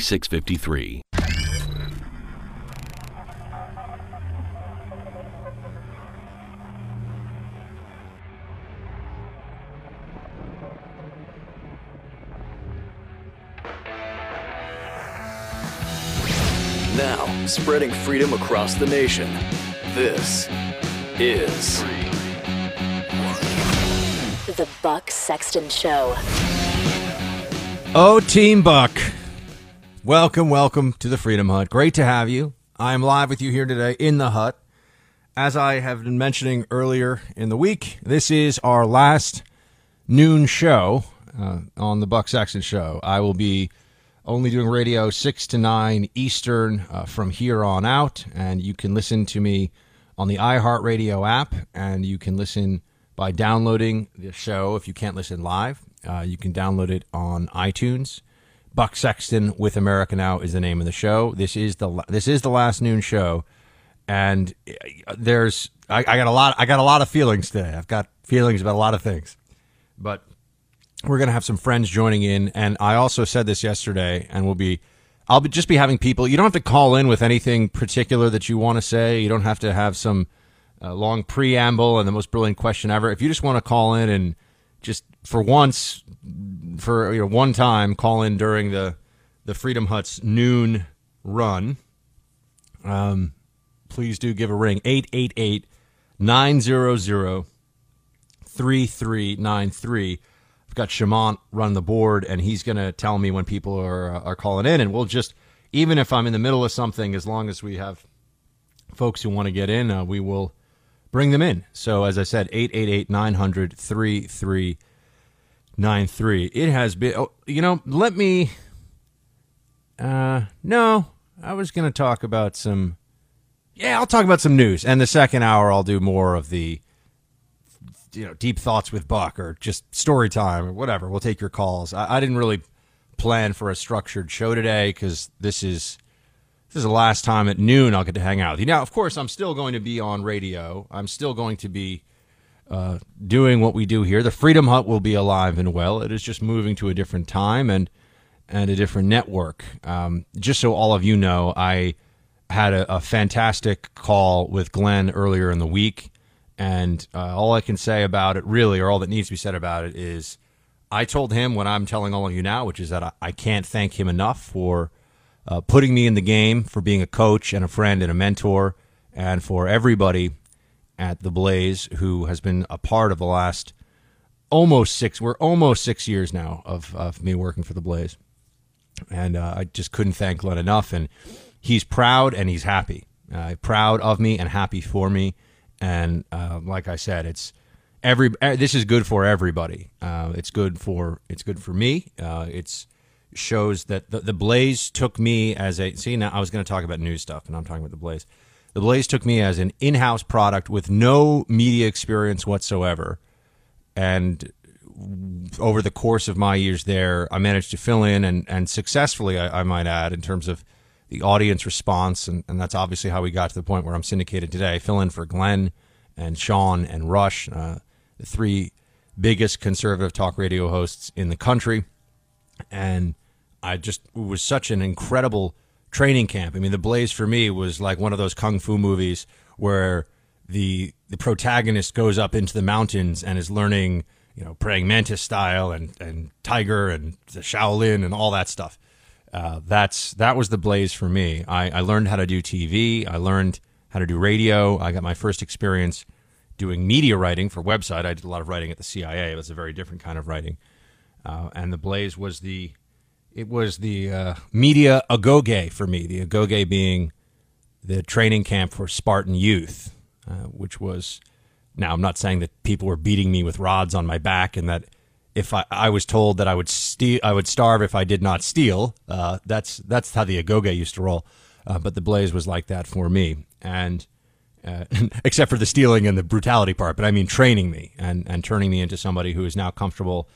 4653. Now, spreading freedom across the nation. This is The Buck Sexton Show. Oh, Team Buck. Welcome, welcome to the Freedom Hut. Great to have you. I am live with you here today in the hut. As I have been mentioning earlier in the week, this is our last noon show uh, on the Buck Sexton Show. I will be only doing radio 6 to 9 Eastern uh, from here on out, and you can listen to me on the iHeartRadio app, and you can listen by downloading the show if you can't listen live. Uh, you can download it on iTunes. Buck Sexton with America Now is the name of the show. This is the this is the last noon show, and uh, there's I, I, got a lot I got a lot of feelings today. I've got feelings about a lot of things, but we're gonna have some friends joining in, and I also said this yesterday, and we'll be I'll be, just be having people. You don't have to call in with anything particular that you want to say. You don't have to have some uh, long preamble and the most brilliant question ever. If you just want to call in and just for once for you know one time call in during the the Freedom Hut's noon run. Um, please do give a ring 888 900 3393. I've got Shamant run the board, and he's going to tell me when people are, are calling in. And we'll just, even if I'm in the middle of something, as long as we have folks who want to get in, uh, we will bring them in. So, as I said, 888 900 nine three. It has been. Oh, you know, let me. Uh, no, I was going to talk about some. Yeah, I'll talk about some news, and the second hour I'll do more of the, you know, deep thoughts with Buck or just story time or whatever. We'll take your calls. I, I didn't really plan for a structured show today because this is this is the last time at noon I'll get to hang out with you. Now, of course, I'm still going to be on radio. I'm still going to be uh, doing what we do here. The Freedom Hut will be alive and well. It is just moving to a different time and and a different network. Um, just so all of you know, I had a, a, fantastic call with Glenn earlier in the week, and uh, all I can say about it, really, or all that needs to be said about it, is I told him what I'm telling all of you now, which is that I, I can't thank him enough for uh, putting me in the game, for being a coach and a friend and a mentor, and for everybody at the Blaze, who has been a part of the last almost six. We're almost six years now of of me working for the Blaze, and uh, I just couldn't thank Glenn enough. And he's proud and he's happy, uh, proud of me and happy for me. And uh, like I said, it's every this is good for everybody. Uh, it's good for it's good for me. Uh, it's shows that the, the Blaze took me as a see now I was going to talk about news stuff and I'm talking about the Blaze the Blaze took me as an in house product with no media experience whatsoever. And over the course of my years there, I managed to fill in and, and successfully, I, I might add, in terms of the audience response. And, and that's obviously how we got to the point where I'm syndicated today. Fill in for Glenn and Sean and Rush, uh, the three biggest conservative talk radio hosts in the country. And I just, was such an incredible training camp. I mean, The Blaze for me was like one of those kung fu movies where the the protagonist goes up into the mountains and is learning, you know, praying mantis style and and tiger and the Shaolin and all that stuff. Uh, that's that was the blaze for me. I, I learned how to do TV. I learned how to do radio. I got my first experience doing media writing for website. I did a lot of writing at the CIA. It was a very different kind of writing. Uh, and the Blaze was the it was the uh, media agoge for me. The agoge being the training camp for Spartan youth, uh, which was now I'm not saying that people were beating me with rods on my back and that if I, I was told that I would steal, I would starve if I did not steal. Uh, that's that's how the agoge used to roll. Uh, but the Blaze was like that for me, and uh, except for the stealing and the brutality part. But I mean, training me and and turning me into somebody who is now comfortable,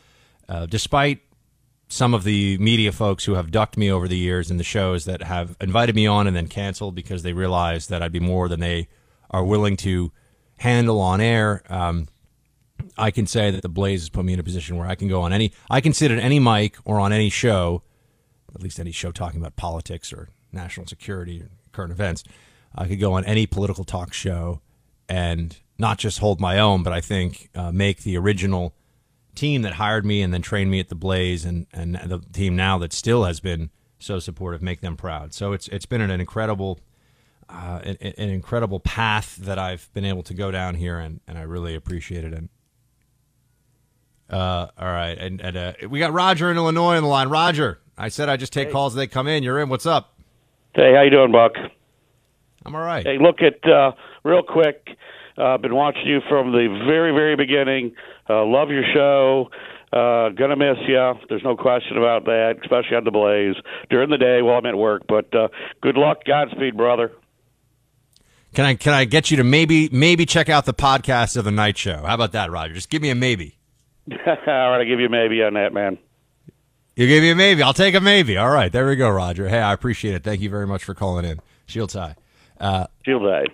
uh, despite some of the media folks who have ducked me over the years in the shows that have invited me on and then canceled because they realized that I'd be more than they are willing to handle on air. Um, I can say that the Blaze has put me in a position where I can go on any, I can sit at any mic or on any show, at least any show talking about politics or national security or current events. I could go on any political talk show and not just hold my own, but I think uh, make the original team that hired me and then trained me at the Blaze and, and the team now that still has been so supportive, make them proud. So it's it's been an incredible uh, an, an, incredible path that I've been able to go down here, and, and I really appreciate it. And uh, all right, and, and uh, we got Roger in Illinois on the line. Roger, I said I just take hey. calls as they come in. You're in. What's up? Hey, how you doing, Buck? I'm all right. Hey, look at uh, real quick. I've uh, been watching you from the very, very beginning. Uh, love your show. Uh, gonna miss you. There's no question about that, especially on the Blaze during the day while I'm at work. But uh, good luck, Godspeed, brother. Can I can I get you to maybe maybe check out the podcast of the night show? How about that, Roger? Just give me a maybe. All right, I'll give you a maybe on that, man. You give me a maybe. I'll take a maybe. All right, there we go, Roger. Hey, I appreciate it. Thank you very much for calling in. Shield tie. Uh, Shield tie.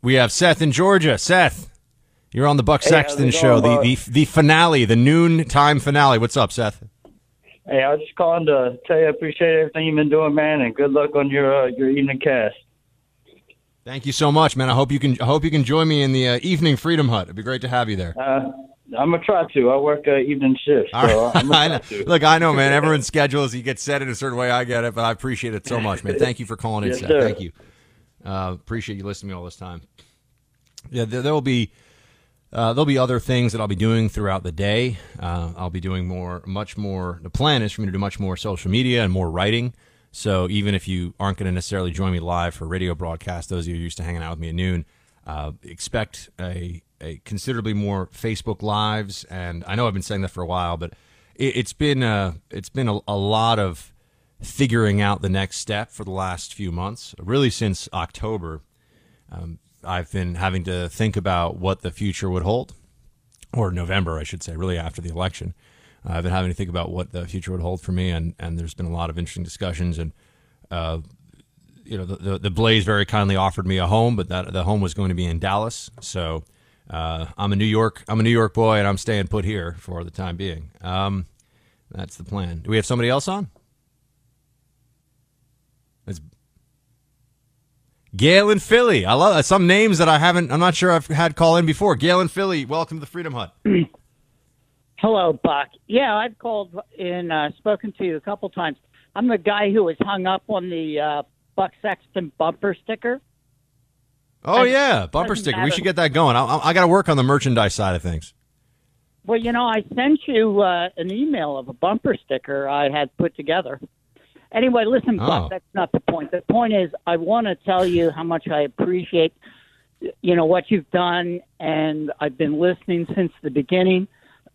We have Seth in Georgia. Seth, you're on the Buck hey, Sexton show, the, the the finale, the noon time finale. What's up, Seth? Hey, I was just calling to tell you I appreciate everything you've been doing, man, and good luck on your uh, your evening cast. Thank you so much, man. I hope you can. I hope you can join me in the uh, evening Freedom Hut. It'd be great to have you there. Uh, I'm gonna try to. I work uh, evening shift. So I know. Look, I know, man. Everyone's schedules you get set in a certain way. I get it, but I appreciate it so much, man. Thank you for calling in, yes, Seth. Sir. Thank you. Uh, appreciate you listening to me all this time. Yeah, there, there will be uh, there'll be other things that I'll be doing throughout the day. Uh, I'll be doing more, much more. The plan is for me to do much more social media and more writing. So even if you aren't going to necessarily join me live for radio broadcast, those of you who used to hanging out with me at noon, uh, expect a, a considerably more Facebook lives. And I know I've been saying that for a while, but it, has been uh, it's been a, a, lot of figuring out the next step for the last few months, really since October. Um, I've been having to think about what the future would hold, or November, I should say, really after the election. Uh, I've been having to think about what the future would hold for me, and, and there's been a lot of interesting discussions. And uh, you know, the, the, the Blaze very kindly offered me a home, but that the home was going to be in Dallas. So uh, I'm a New York I'm a New York boy, and I'm staying put here for the time being. Um, that's the plan. Do we have somebody else on? It's Gail in Philly. I love some names that I haven't. I'm not sure I've had call in before. Gail in Philly. Welcome to the Freedom Hut. Hello, Buck. Yeah, I've called and uh, spoken to you a couple times. I'm the guy who was hung up on the uh, Buck Sexton bumper sticker. Oh and yeah, bumper sticker. Matter. We should get that going. I, I got to work on the merchandise side of things. Well, you know, I sent you uh, an email of a bumper sticker I had put together. Anyway, listen. Oh. That's not the point. The point is, I want to tell you how much I appreciate, you know, what you've done, and I've been listening since the beginning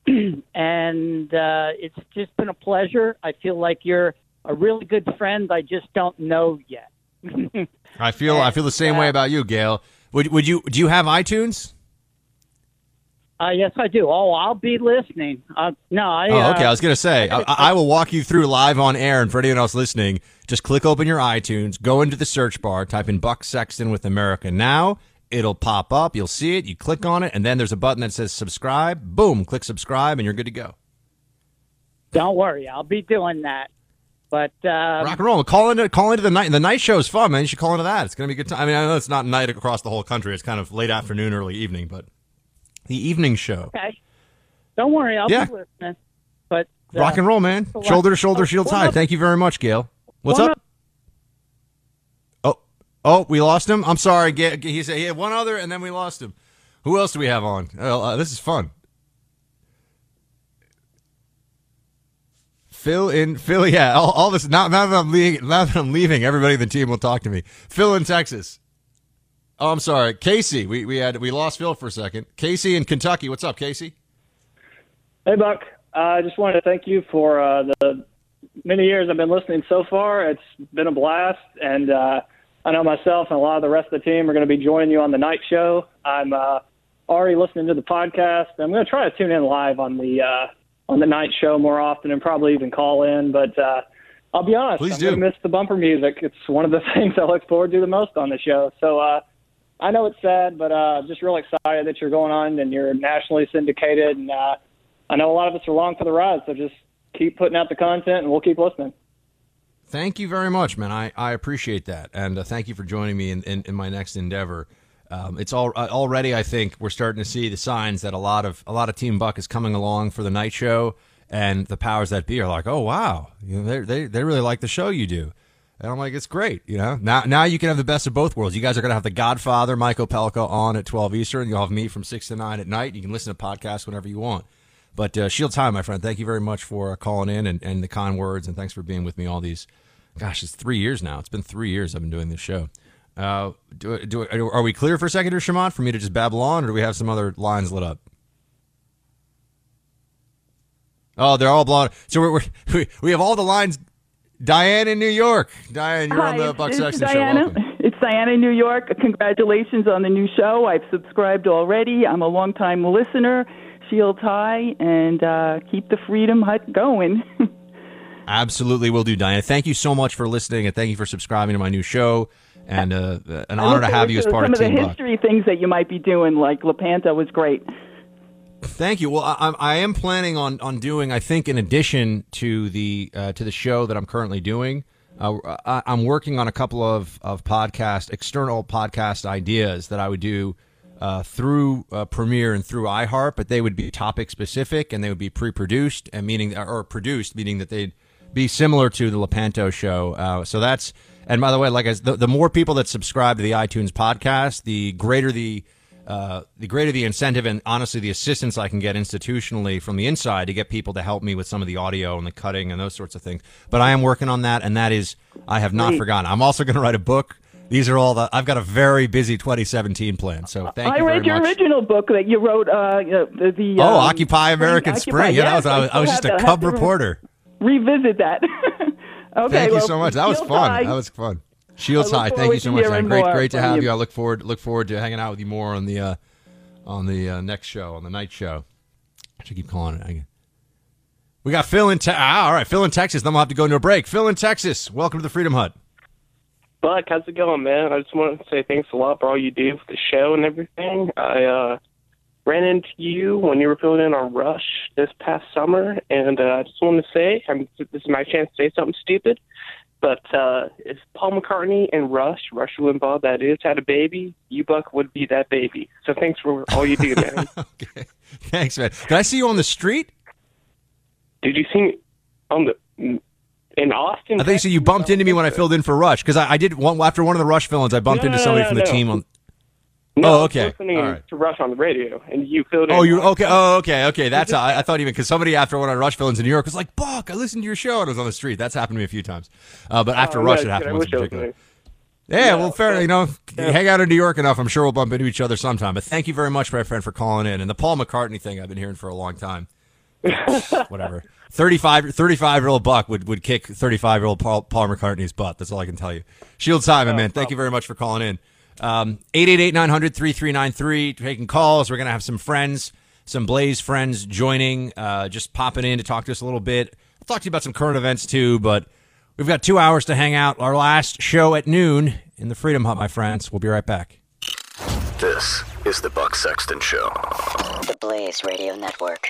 and uh, it's just been a pleasure. I feel like you're a really good friend. I just don't know yet. I feel and, I feel the same uh, way about you, Gail. Would would you do you have iTunes? Uh, yes, I do. Oh, I'll be listening. Uh, no, I. Oh, okay. I was going to say I, I, will walk you through live on air, and for anyone else listening, just click open your iTunes, go into the search bar, type in Buck Sexton with America Now, it'll pop up. You'll see it. You click on it, and then there's a button that says subscribe. Boom, click subscribe, and you're good to go. Don't worry, I'll be doing that. But um, rock and roll. Call into call into the night. The night show is fun, man. You should call into that. It's gonna be a good time. I mean, I know it's not night across the whole country. It's kind of late afternoon, early evening, but The evening show. Okay. Don't worry, I'll Yeah. be listening. But uh, Rock and roll, man. Shoulder to shoulder, oh, shields high. up- Thank you very much, Gail. What's one up? Oh, oh, we lost him. I'm sorry. He said he had one other, and then we lost him. Who else do we have on? Uh, uh, this is fun. Phil in Phil, yeah. All, all this now, now that I'm leaving, now that I'm leaving, everybody in the team will talk to me. Phil in Texas. Oh, I'm sorry, Casey. We we had we lost Phil for a second. Casey in Kentucky. What's up, Casey? Hey, Buck. I just wanted to thank you for uh, the many years I've been listening so far. It's been a blast, and uh, I know myself and a lot of the rest of the team are going to be joining you on the night show. I'm uh, already listening to the podcast. I'm going to try to tune in live on the uh, on the night show more often, and probably even call in. But uh, I'll be honest, Please I'm do. going to miss the bumper music. It's one of the things I look forward to the most on the show. So. Uh, I know it's sad, but uh, just real excited that you're going on and you're nationally syndicated. And uh, I know a lot of us are along for the ride, so just keep putting out the content and we'll keep listening. Thank you very much, man. I, I appreciate that, and uh, thank you for joining me in, in, in my next endeavor. Um, it's all uh, already. I think we're starting to see the signs that a lot of a lot of Team Buck is coming along for the night show, and the powers that be are like, "Oh wow, you know, they they they really like the show you do." And I'm like, it's great, you know. Now, now you can have the best of both worlds. You guys are gonna have the Godfather, Mike Opelka, on at 12 Eastern. You'll have me from six to nine at night. You can listen to podcasts whenever you want. But uh, Shield Time, my friend, thank you very much for uh, calling in and, and the kind words, and thanks for being with me all these. Gosh, it's three years now. It's been three years I've been doing this show. Uh, do, do, are we clear for a second here, Shimon, for me to just babble on, or do we have some other lines lit up? Oh, they're all blown. So we're, we're, we we have all the lines. Diane in New York. Diane, you're on the Buck Sexton show. Diana. Welcome. It's Diana in New York. Congratulations on the new show. I've subscribed already. I'm a longtime listener. Shield high and uh, keep the Freedom Hut going. Absolutely will do, Diana. Thank you so much for listening, and thank you for subscribing to my new show. And uh, an I honor to have you as part of some Team of the Buck. history things that you might be doing, like Lepanto was great. Thank you. Well, I, I'm- planning on on doing. I think in addition to the uh, to the show that I'm currently doing, uh, I, I'm working on a couple of of podcast external podcast ideas that I would do uh, through uh, Premiere and through iHeart, but they would be topic specific and they would be pre-produced and meaning or produced, meaning that they'd be similar to the Lepanto show. Uh, so that's and by the way, like I, the, the more people that subscribe to the iTunes podcast, the greater the uh, the greater the incentive and honestly the assistance I can get institutionally from the inside to get people to help me with some of the audio and the cutting and those sorts of things. But I am working on that, and that is I have not forgotten. I'm also going to write a book. These are all the I've got a very busy 2017 plan. So thank I you very read your much. original book that you wrote. Uh, the, the oh, um, Occupy American Occupy, Spring. Yeah, yes, that was I was, I was just a to- cub have to reporter. Revisit that. okay. Thank you so much. That was fun. That was fun. Shields high. Thank you so much. man. Great, great to have you. you. I look forward look forward to hanging out with you more on the uh, on the uh, next show on the night show. I should keep calling it. I- We got Phil in. Te- ah, all right, Phil in Texas. Then we'll have to go into a break. Phil in Texas. Welcome to the Freedom Hut. Buck, how's it going, man? I just want to say thanks a lot for all you do for the show and everything. I uh, ran into you when you were filling in on Rush this past summer, and uh, I just want to say I'm, this is my chance to say something stupid. But uh, if Paul McCartney and Rush, Rush Limbaugh, that is, had a baby, you Buck would be that baby. So thanks for all you do, man. Thanks, man. Did I see you on the street? Did you see me on the in Austin? I think so. You bumped into me when I filled in for Rush because I, I did one after one of the Rush villains. I bumped No, into no, somebody no, from the no. team on. No, oh, I okay. Listening right. to Rush on the radio, and you filled in. Oh, you okay? Oh, okay, okay. That's how I, I thought even because somebody after one of Rush villains in New York was like, "Buck, I listened to your show," and it was on the street. That's happened to me a few times. Uh, but after Oh, Rush, it happened I once in particular. Yeah, well, fair. You know, hang out in New York enough. I'm sure we'll bump into each other sometime. But thank you very much, my friend, for calling in. And the Paul McCartney thing I've been hearing for a long time. Whatever. 35, 35 year old Buck would, would kick 35 year old Paul, Paul McCartney's butt. That's all I can tell you. Shield Simon, man. Thank you very much for calling in. Um, 888 900 3393. Taking calls. We're going to have some friends, some Blaze friends joining, uh, just popping in to talk to us a little bit. I'll talk to you about some current events too, but we've got two hours to hang out. Our last show at noon in the Freedom Hut, my friends. We'll be right back. This is the Buck Sexton Show. The Blaze Radio Network.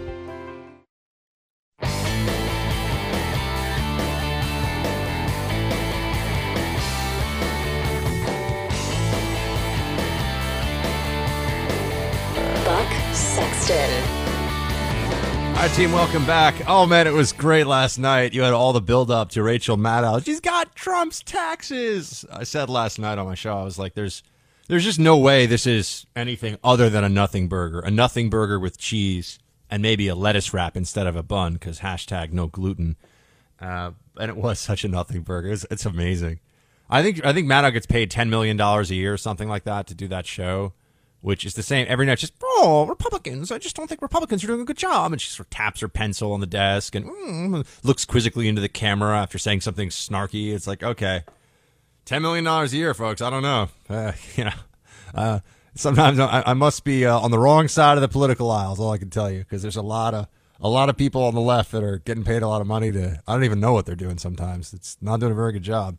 All right, team, welcome back. Oh man, it was great last night. You had all the build up to Rachel Maddow. She's got Trump's taxes. I said last night on my show, I was like, "There's, there's just no way this is anything other than a nothing burger. A nothing burger with cheese and maybe a lettuce wrap instead of a bun because hashtag no gluten." Uh, and it was such a nothing burger. It's, it's amazing. I think I think Maddow gets paid ten million dollars a year or something like that to do that show which is the same every night. Just oh, Republicans! I just don't think Republicans are doing a good job. And she sort of taps her pencil on the desk and mm, looks quizzically into the camera after saying something snarky. It's like okay, ten million dollars a year, folks. I don't know. Uh, you know, uh, sometimes I, I must be uh, on the wrong side of the political aisles. All I can tell you because there's a lot of a lot of people on the left that are getting paid a lot of money to. I don't even know what they're doing. Sometimes it's not doing a very good job.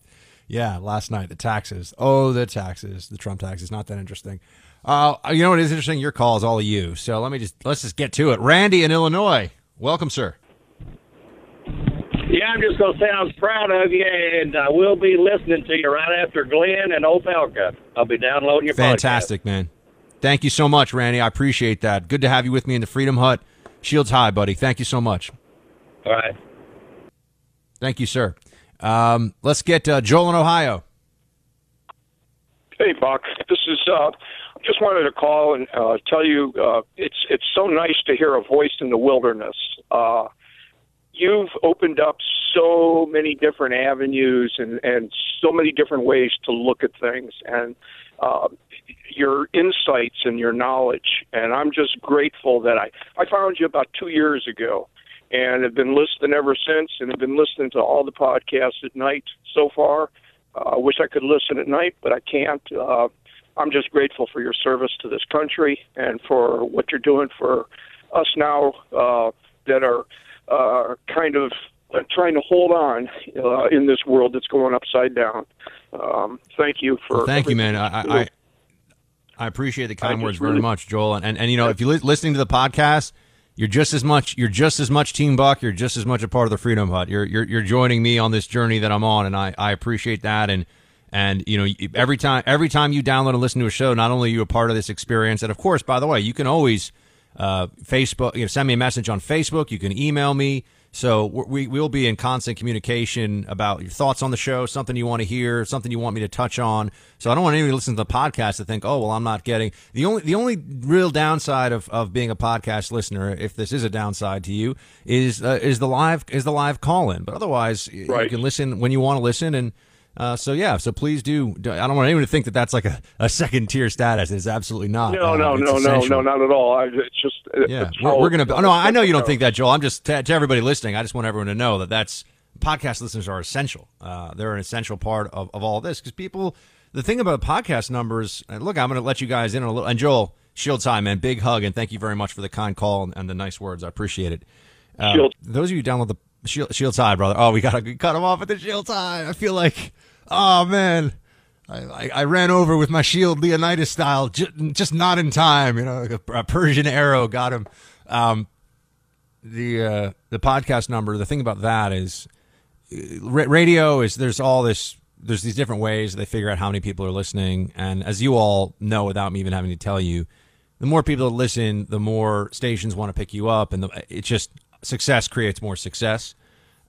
Yeah, last night the taxes. Oh, the taxes, the Trump taxes. Not that interesting. Uh, you know what is interesting? Your call is all of you. So let me just let's just get to it. Randy in Illinois, welcome, sir. Yeah, I'm just going to say I'm proud of you, and I will be listening to you right after Glenn and Opelka. I'll be downloading your Fantastic, podcast. man. Thank you so much, Randy. I appreciate that. Good to have you with me in the Freedom Hut. Shields high, buddy. Thank you so much. All right. Thank you, sir. Um, let's get uh, Joel in Ohio. Hey, Buck. This is uh, I just wanted to call and uh, tell you uh, it's it's so nice to hear a voice in the wilderness. Uh, you've opened up so many different avenues and and so many different ways to look at things and uh, your insights and your knowledge. And I'm just grateful that I I found you about two years ago. And have been listening ever since, and have been listening to all the podcasts at night so far. Uh, I wish I could listen at night, but I can't. Uh, I'm just grateful for your service to this country and for what you're doing for us now uh, that are uh, kind of trying to hold on uh, in this world that's going upside down. Um, thank you for. Well, thank you, man. I, I. I appreciate the kind words just very much, Joel. And, and and you know, if you're li- listening to the podcast, you're just as much you're just as much Team Buck. You're just as much a part of the Freedom Hut. You're you're you're joining me on this journey that I'm on, and I I appreciate that. And and you know, every time every time you download and listen to a show, not only are you a part of this experience, and of course, by the way, you can always uh, Facebook, you know, send me a message on Facebook. You can email me. So we we'll be in constant communication about your thoughts on the show, something you want to hear, something you want me to touch on. So I don't want anybody to listen to the podcast to think, oh well, I'm not getting the only the only real downside of, of being a podcast listener, if this is a downside to you, is uh, is the live is the live call in. But otherwise, y- you can listen when you want to listen and. Uh, so yeah, so please do. I don't want anyone to think that that's like a, a second tier status. It's absolutely not. No, Uh, no, no, no, essential. no, not at all. I, it's just Yeah, it's we're, we're gonna. Oh, no, I know you don't think that, Joel. I'm just to, to everybody listening. I just want everyone to know that that's podcast listeners are essential. Uh, they're an essential part of, of all this because people. The thing about podcast numbers. And look, I'm going to let you guys in on a little. And Joel Shields, time, man, big hug and thank you very much for the kind call and, and the nice words. I appreciate it. Uh. Those of you download the Shield, Shields high, brother. Oh, we got to cut him off at the shield high. I feel like, oh man. I, I, I ran over with my shield Leonidas style, just, just not in time. You know, like a, a Persian arrow got him. Um, the uh, the podcast number. The thing about that is, uh, radio is there's all this. There's these different ways they figure out how many people are listening, and as you all know, without me even having to tell you, the more people that listen, the more stations want to pick you up, and the, it's just success creates more success.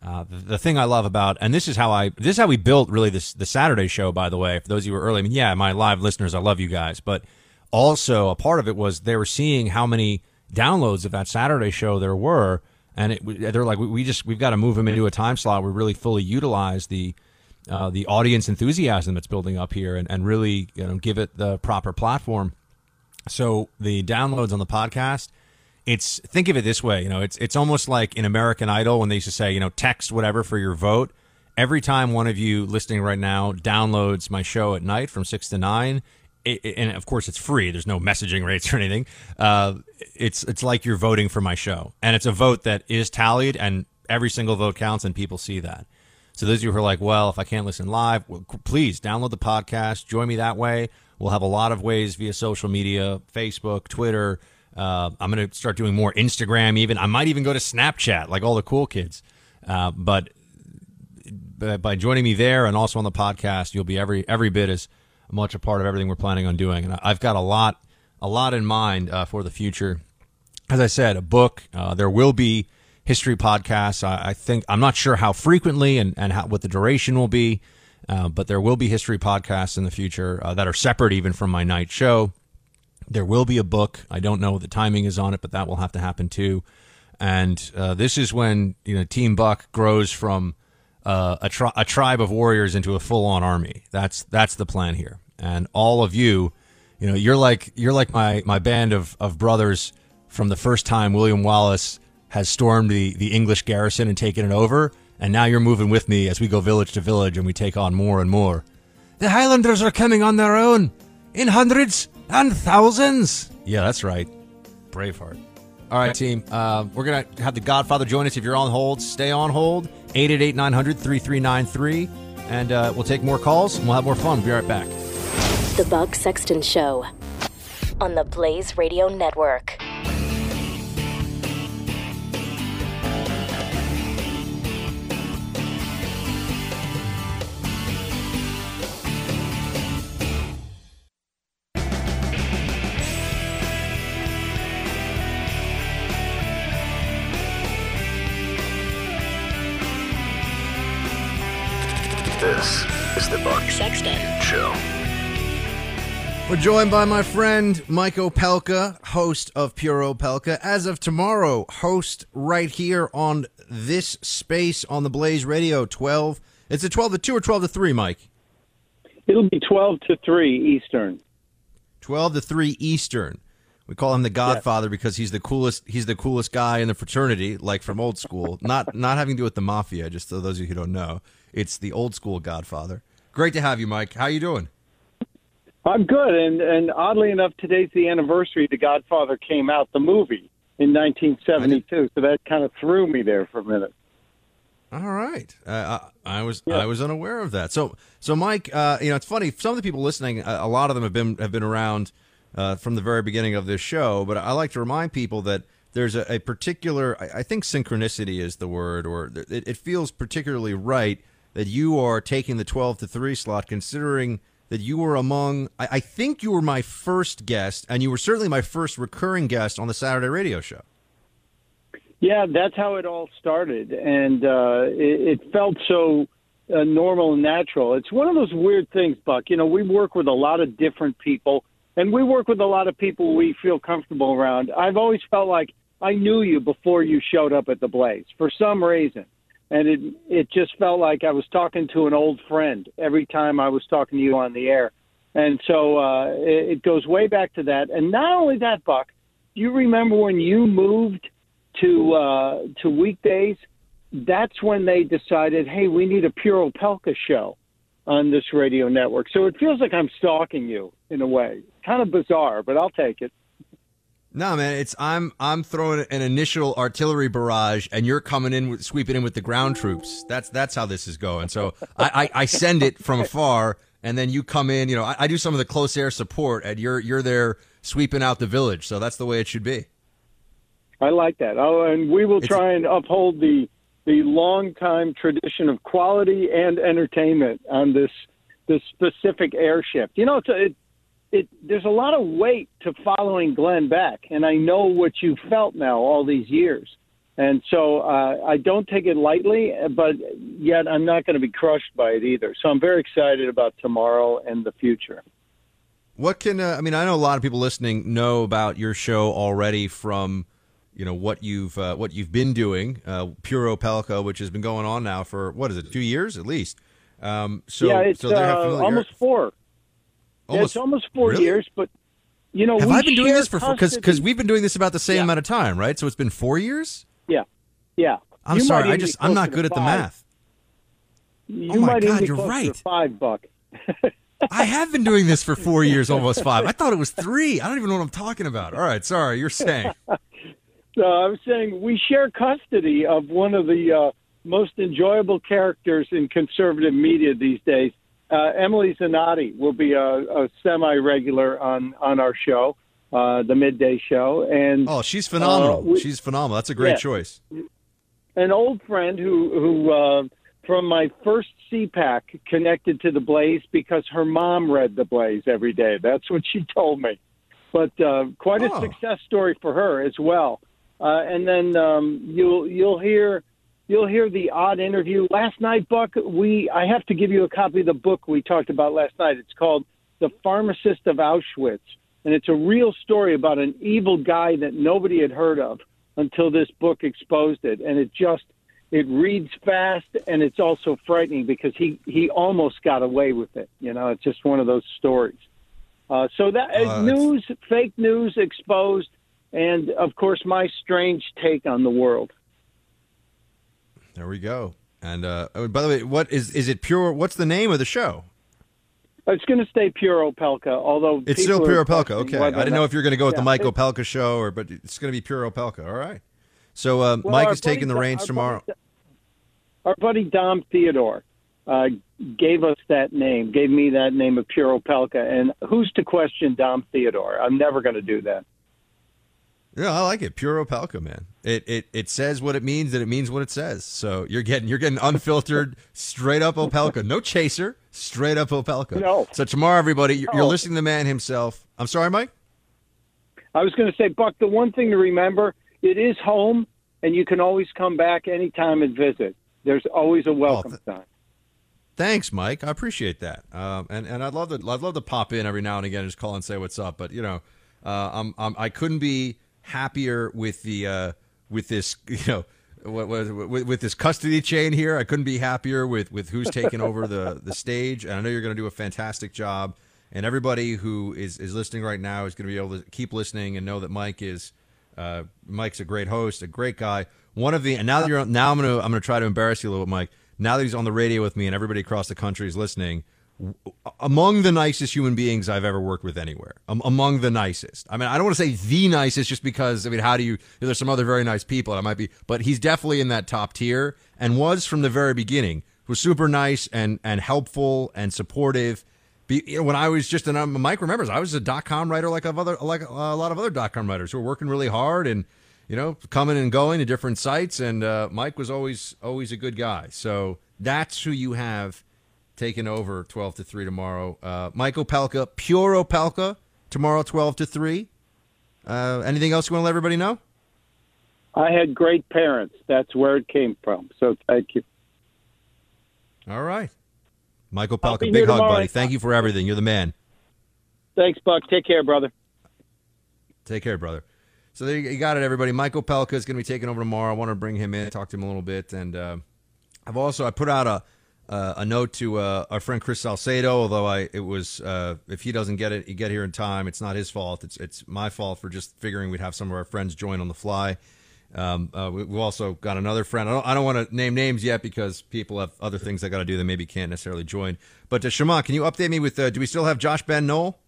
Uh, the, the thing I love about, and this is how I, this is how we built really this the Saturday show. By the way, for those of you who are early, I mean, yeah, my live listeners, I love you guys, but also a part of it was they were seeing how many downloads of that Saturday show there were, and it, they're like, we, we just we've got to move them into a time slot we really fully utilize the uh, the audience enthusiasm that's building up here, and, and really you know give it the proper platform. So the downloads on the podcast it's think of it this way, you know, it's it's almost like in American Idol when they used to say, you know, text whatever for your vote. Every time one of you listening right now downloads my show at night from six to nine, it, and of course it's free. There's no messaging rates or anything. Uh, it's it's like you're voting for my show, and it's a vote that is tallied, and every single vote counts, and people see that. So those of you who are like, well, if I can't listen live, well, please download the podcast. Join me that way. We'll have a lot of ways via social media, Facebook, Twitter. Uh, I'm going to start doing more Instagram. Even I might even go to Snapchat, like all the cool kids. Uh, but by joining me there and also on the podcast, you'll be every every bit as much a part of everything we're planning on doing. And I've got a lot a lot in mind uh, for the future. As I said, a book. Uh, there will be history podcasts. I, I, think I'm not sure how frequently and, and how, what the duration will be, uh, but there will be history podcasts in the future uh, that are separate even from my night show. There will be a book. I don't know what the timing is on it, but that will have to happen too. And uh, this is when you know Team Buck grows from uh, a, tri- a tribe of warriors into a full-on army. That's that's the plan here. And all of you, you know, you're like you're like my my band of of brothers from the first time William Wallace has stormed the, the English garrison and taken it over, and now you're moving with me as we go village to village and we take on more and more. The Highlanders are coming on their own in hundreds and thousands. Yeah, that's right. Braveheart. All right, team. Uh, we're going to have the Godfather join us. If you're on hold, stay on hold. 888 900 3393. And uh, we'll take more calls and we'll have more fun. We'll be right back. The Buck Sexton Show on the Blaze Radio Network. Joined by my friend Mike Opelka, host of Pure Opelka. As of tomorrow, host right here on this space on the Blaze Radio 12. It's a 12 to 2 or 12 to 3, Mike? It'll be 12 to 3 Eastern. 12 to 3 Eastern. We call him the Godfather yes. because he's the coolest. He's the coolest guy in the fraternity, like from old school. not not having to do with the mafia. Just so those of you who don't know, it's the old school Godfather. Great to have you, Mike. How you doing? I'm good, and and oddly enough, today's the anniversary The Godfather came out, the movie in 1972. So that kind of threw me there for a minute. All right, uh, I, I, was yeah. I was unaware of that. So so Mike, uh, you know, it's funny. Some of the people listening, a, a lot of them have been have been around uh, from the very beginning of this show. But I like to remind people that there's a, a particular, I, I, think synchronicity is the word, or it, it, feels particularly right that you are taking the 12 to 3 slot, considering that you were among, I, I think you were my first guest, and you were certainly my first recurring guest on the Saturday radio show. Yeah, that's how it all started. And uh, it, it felt so uh, normal and natural. It's one of those weird things, Buck. You know, we work with a lot of different people and we work with a lot of people we feel comfortable around. I've always felt like I knew you before you showed up at the Blaze for some reason, and it it just felt like I was talking to an old friend every time I was talking to you on the air, and so uh, it, it goes way back to that. And not only that, Buck, do you remember when you moved to uh, to weekdays? That's when they decided, hey, we need a Pure Opelka show on this radio network. So it feels like I'm stalking you in a way. Kind of bizarre, but I'll take it. No, man, it's I'm I'm throwing an initial artillery barrage, and you're coming in with sweeping in with the ground troops. That's that's how this is going. So I, I, I send it from afar, and then you come in. You know, I, I do some of the close air support, and you're you're there sweeping out the village. So that's the way it should be. I like that. Oh, and we will try and uphold the the long time tradition of quality and entertainment on this this specific airship. You know, it's a, it, it there's a lot of weight to following Glenn Beck, and I know what you felt now all these years. And so uh, I don't take it lightly, but yet I'm not going to be crushed by it either. So I'm very excited about tomorrow and the future. What can uh, I mean? I know a lot of people listening know about your show already from you know what you've uh, what you've been doing, uh, Pure Opelka, which has been going on now for what is it, two years at least. Um, so yeah, it's so uh, almost four. Almost, yeah, it's almost four really? years, but you know, Have I been doing this for because because we've been doing this about the same Yeah. amount of time, right? So it's been four years. Yeah, yeah. I'm You sorry, I just I'm not good at the math. You Oh my might God, you're right. Five buck. I have been doing this for four years, almost five. I thought it was three. I don't even know what I'm talking about. All right, sorry. You're saying So I was saying we share custody of one of the uh, most enjoyable characters in conservative media these days. Uh, Emily Zanotti will be a, a semi-regular on on our show, uh, the midday show, and oh, she's phenomenal. uh, we- she's phenomenal. That's a great Yeah. choice. an old friend who who uh, from my first CPAC connected to the Blaze because her mom read the Blaze every day. That's what she told me. But uh, quite a Oh. success story for her as well. Uh, and then um, you'll you'll hear you'll hear the odd interview last night. Buck, we I have to give you a copy of the book we talked about last night. It's called The Pharmacist of Auschwitz, and it's a real story about an evil guy that nobody had heard of until this book exposed it. And it just it reads fast and it's also frightening because he he almost got away with it. You know, it's just one of those stories. Uh, so that uh, news, fake news exposed, and of course my strange take on the world. There we go. And uh, oh, by the way, what is is it pure? What's the name of the show? It's going to stay pure Opelka, although It's still Pure Opelka. Okay, I didn't know if you're going to go with the Mike Opelka show or, but it's going to be Pure Opelka. All right. So uh, Well, Mike is taking the reins tomorrow. buddy- Our buddy Dom Theodore uh, gave us that name, gave me that name of Pure Opelka, and who's to question Dom Theodore? I'm never going to do that. Yeah, I like it. Pure Opelka, man. It it it says what it means and it means what it says. So you're getting you're getting unfiltered, straight up Opelka. No chaser, straight up Opelka. No. So tomorrow, everybody, you're, you're listening to the man himself. I'm sorry, Mike. I was going to say, Buck, the one thing to remember, it is home, and you can always come back anytime and visit. There's always a welcome sign. Thanks, Mike. I appreciate that. Um, and and I'd love to I'd love to pop in every now and again and just call and say what's up. But you know, uh, I'm, I'm I couldn't be happier with the uh, with this you know what, with, with this custody chain here. I couldn't be happier with with who's taking over the the stage. And I know you're going to do a fantastic job. And everybody who is is listening right now is going to be able to keep listening and know that Mike is uh, Mike's a great host, a great guy. One of the and now that you're now I'm gonna I'm gonna try to embarrass you a little bit, Mike. Now that he's on the radio with me and everybody across the country is listening, among the nicest human beings I've ever worked with anywhere. Um, among the nicest. I mean, I don't want to say the nicest just because I mean, how do you? There's some other very nice people. and I might be, but he's definitely in that top tier and was from the very beginning. Was super nice and and helpful and supportive. Be, you know, when I was just an um, Mike remembers, I was a dot com writer like of other like a lot of other dot com writers who were working really hard and you know coming and going to different sites. And uh, Mike was always always a good guy. So that's who you have taking over twelve to three tomorrow. Uh, Mike Opelka, pure Opelka, tomorrow twelve to three. Uh, anything else you want to let everybody know? I had great parents. That's where it came from. So thank you. All right, Michael I'll be Pelka, here big hug, buddy. Thank you for everything. You're the man. Thanks, Buck. Take care, brother. Take care, brother. So there you you got it, everybody. Mike Opelka is going to be taking over tomorrow. I want to bring him in, talk to him a little bit, and uh, I've also I put out a uh, a note to uh, our friend Chris Salcedo. Although I it was uh, if he doesn't get it, he get here in time. It's not his fault. It's it's my fault for just figuring we'd have some of our friends join on the fly. Um, uh, we, we've also got another friend. I don't, I don't want to name names yet because people have other things they got to do that maybe can't necessarily join. But uh, Shema, can you update me with? Uh, do we still have Josh Ben Noel?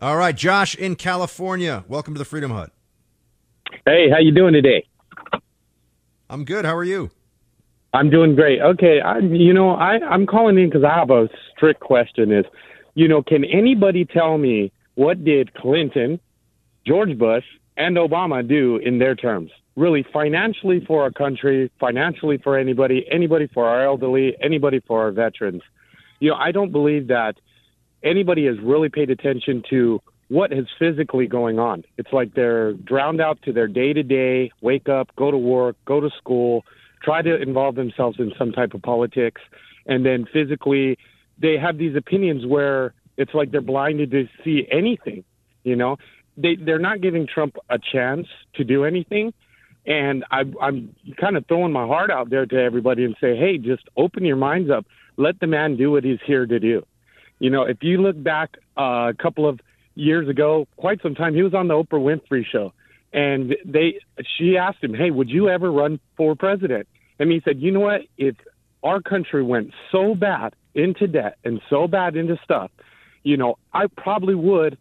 All right, Josh in California. Welcome to the Freedom Hut. Hey, how you doing today? I'm good. How are you? I'm doing great. Okay, I, you know, I, I'm calling in because I have a strict question. Is, you know, can anybody tell me what did Clinton, George Bush, and Obama do in their terms? Really, financially for our country, financially for anybody, anybody for our elderly, anybody for our veterans. You know, I don't believe that anybody has really paid attention to what is physically going on. It's like they're drowned out to their day to day, wake up, go to work, go to school, try to involve themselves in some type of politics, and then physically they have these opinions where it's like they're blinded to see anything, you know? They they're not giving Trump a chance to do anything. And I, I'm kind of throwing my heart out there to everybody and say, hey, just open your minds up. Let the man do what he's here to do. You know, if you look back uh, a couple of years ago, quite some time. He was on the Oprah Winfrey show, and they she asked him, "Hey, would you ever run for president?" And he said, "You know what? If our country went so bad into debt and so bad into stuff, you know, I probably would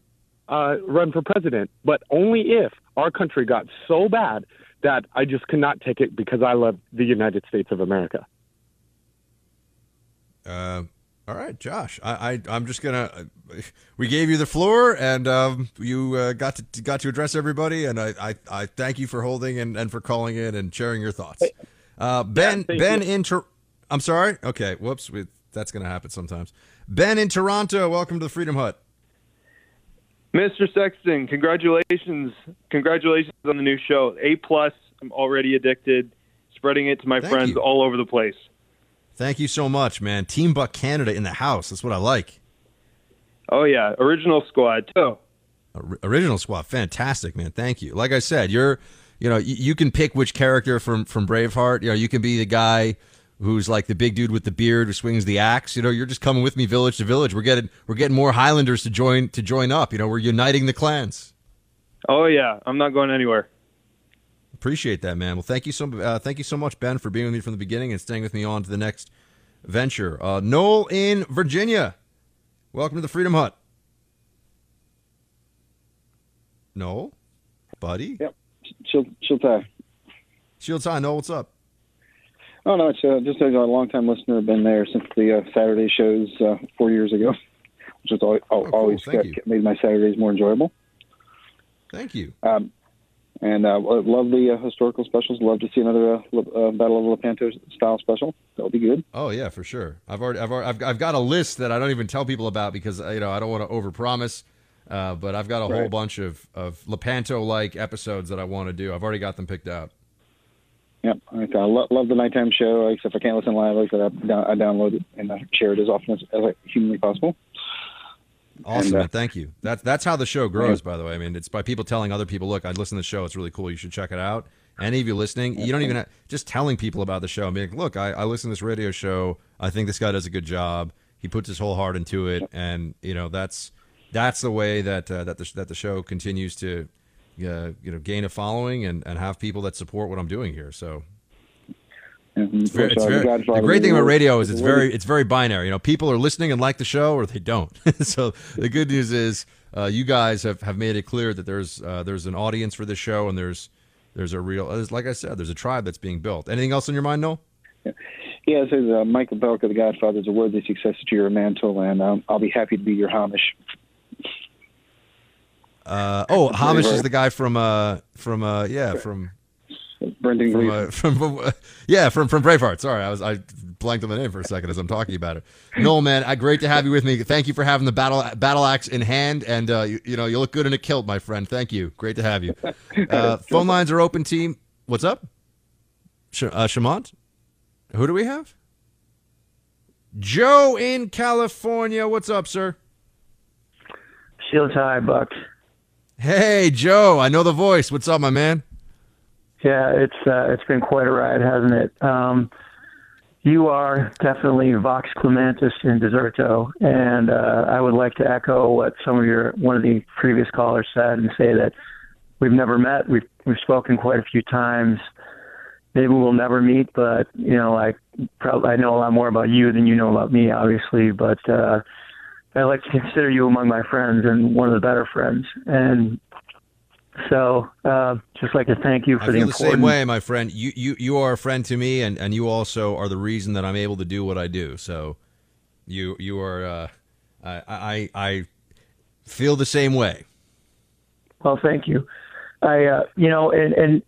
uh, run for president, but only if our country got so bad that I just could not take it because I love the United States of America." Uh, all right, Josh. I, I I'm just gonna. We gave you the floor, and um, you uh, got to got to address everybody, and I, I, I thank you for holding and, and for calling in and sharing your thoughts. Uh, ben Yeah, Ben you. in Tor- I'm sorry. Okay, whoops. We, that's gonna happen sometimes. Ben in Toronto. Welcome to the Freedom Hut. Mr. Sexton, congratulations! Congratulations on the new show. A plus. I'm already addicted. Spreading it to my Thank friends you. all over the place. Thank you so much, man. Team Buck Canada in the house. That's what I like. Oh yeah, original squad too. Or- Original squad, fantastic, man. Thank you. Like I said, you're, you know, you, you can pick which character from from Braveheart. You know, you can be the guy who's like the big dude with the beard who swings the axe. You know, you're just coming with me village to village. We're getting we're getting more Highlanders to join to join up. You know, we're uniting the clans. Oh yeah, I'm not going anywhere. Appreciate that, man. Well, thank you so uh, thank you so much, Ben, for being with me from the beginning and staying with me on to the next venture. Uh, Noel in Virginia, welcome to the Freedom Hut. Noel, buddy. Yep. She'll she'll tie. Shields High. Noel, what's up? Oh no, it's uh, just a long time listener. Been there since the uh, Saturday shows uh, four years ago, which was always, always Oh, got- you. made my Saturdays more enjoyable. Thank you. Um, and uh, love the uh, historical specials. Love to see another uh, uh, Battle of Lepanto style special. That'll be good. Oh yeah, for sure. I've already, I've, already, I've, I've got a list that I don't even tell people about because uh, you know I don't want to overpromise. Uh, but I've got a whole bunch of of Lepanto like episodes that I want to do. I've already got them picked out. Yep. I uh, lo- love the nighttime show. Except if I can't listen live, like I said, I, I download it and I share it as often as, as humanly possible. Awesome, And, uh. Thank you. That's that's how the show grows, by the way. I mean, it's by people telling other people, "Look, I listen to the show. It's really cool. You should check it out." Any of you listening, you don't even have, just telling people about the show. I mean, look, I, I listen to this radio show. I think this guy does a good job. He puts his whole heart into it, and you know that's that's the way that uh, that the that the show continues to uh, you know gain a following and, and have people that support what I'm doing here. So very, very, the great thing about radio is it's very it's very binary. You know, people are listening and like the show, or they don't. so the good news is uh, you guys have, have made it clear that there's uh, there's an audience for this show, and there's there's a real like I said, there's a tribe that's being built. Anything else on your mind, Noel? Yeah, it says uh, Michael Opelka, The Godfather, is a worthy successor to your mantle, and um, I'll be happy to be your Hamish. Uh, oh, Hamish is the guy from uh from uh yeah from Brendan from, Gleeson. uh, from uh, yeah from from Braveheart. Sorry, I was I blanked on the name for a second as I'm talking about it. Noel, man, I, great to have you with me. Thank you for having the battle battle axe in hand, and uh, you, you know you look good in a kilt, my friend. Thank you. Great to have you. Uh, phone lines are open. Team, what's up? Sh- uh, Shamant, who do we have? Joe in California. What's up, sir? Shields high, Buck. Hey, Joe. I know the voice. What's up, my man? Yeah, it's uh, it's been quite a ride, hasn't it? Um, you are definitely Vox Clamantis in Deserto, and uh, I would like to echo what some of your one of the previous callers said and say that we've never met. We've we've spoken quite a few times. Maybe we'll never meet, but you know, I probably I know a lot more about you than you know about me, obviously. But uh, I like to consider you among my friends and one of the better friends. And so, uh, just like to thank you for I the feel the important. same way, my friend. You you you are a friend to me, and and you also are the reason that I'm able to do what I do. So, you you are. Uh, I I I feel the same way. Well, thank you. I, uh, you know, and, and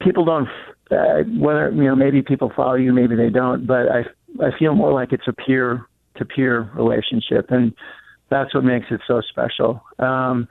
people don't, uh, whether, you know, maybe people follow you, maybe they don't, but I, I feel more like it's a peer to peer relationship. And that's what makes it so special. Um,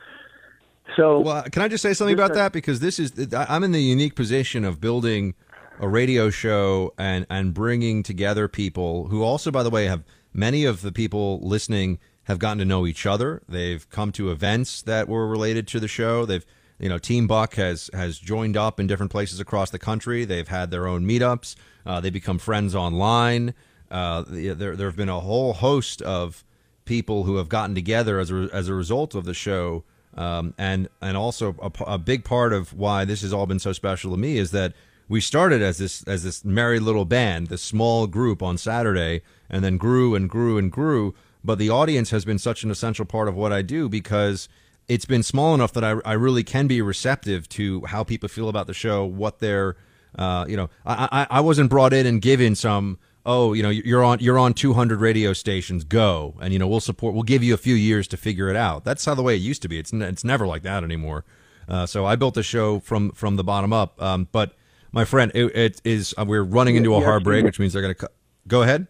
so, well, can I just say something about that? Because this is I'm in the unique position of building a radio show and and bringing together people who also, by the way, have many of the people listening have gotten to know each other. They've come to events that were related to the show. They've you know Team Buck has has joined up in different places across the country. They've had their own meetups. Uh, they become friends online. Uh, there there have been a whole host of people who have gotten together as a, as a result of the show. Um, and and also a, a big part of why this has all been so special to me is that we started as this as this merry little band, this small group on Saturday, and then grew and grew and grew. But the audience has been such an essential part of what I do because it's been small enough that I, I really can be receptive to how people feel about the show, what they're, uh, you know, I, I, I wasn't brought in and given some, oh, you know, you're on you're on 200 radio stations, go, and you know, we'll support, we'll give you a few years to figure it out. That's how the way it used to be. It's it's never like that anymore. Uh, so I built the show from from the bottom up. Um, but my friend, it, it is uh, we're running into a Yes, hard break, which means they're going to go ahead.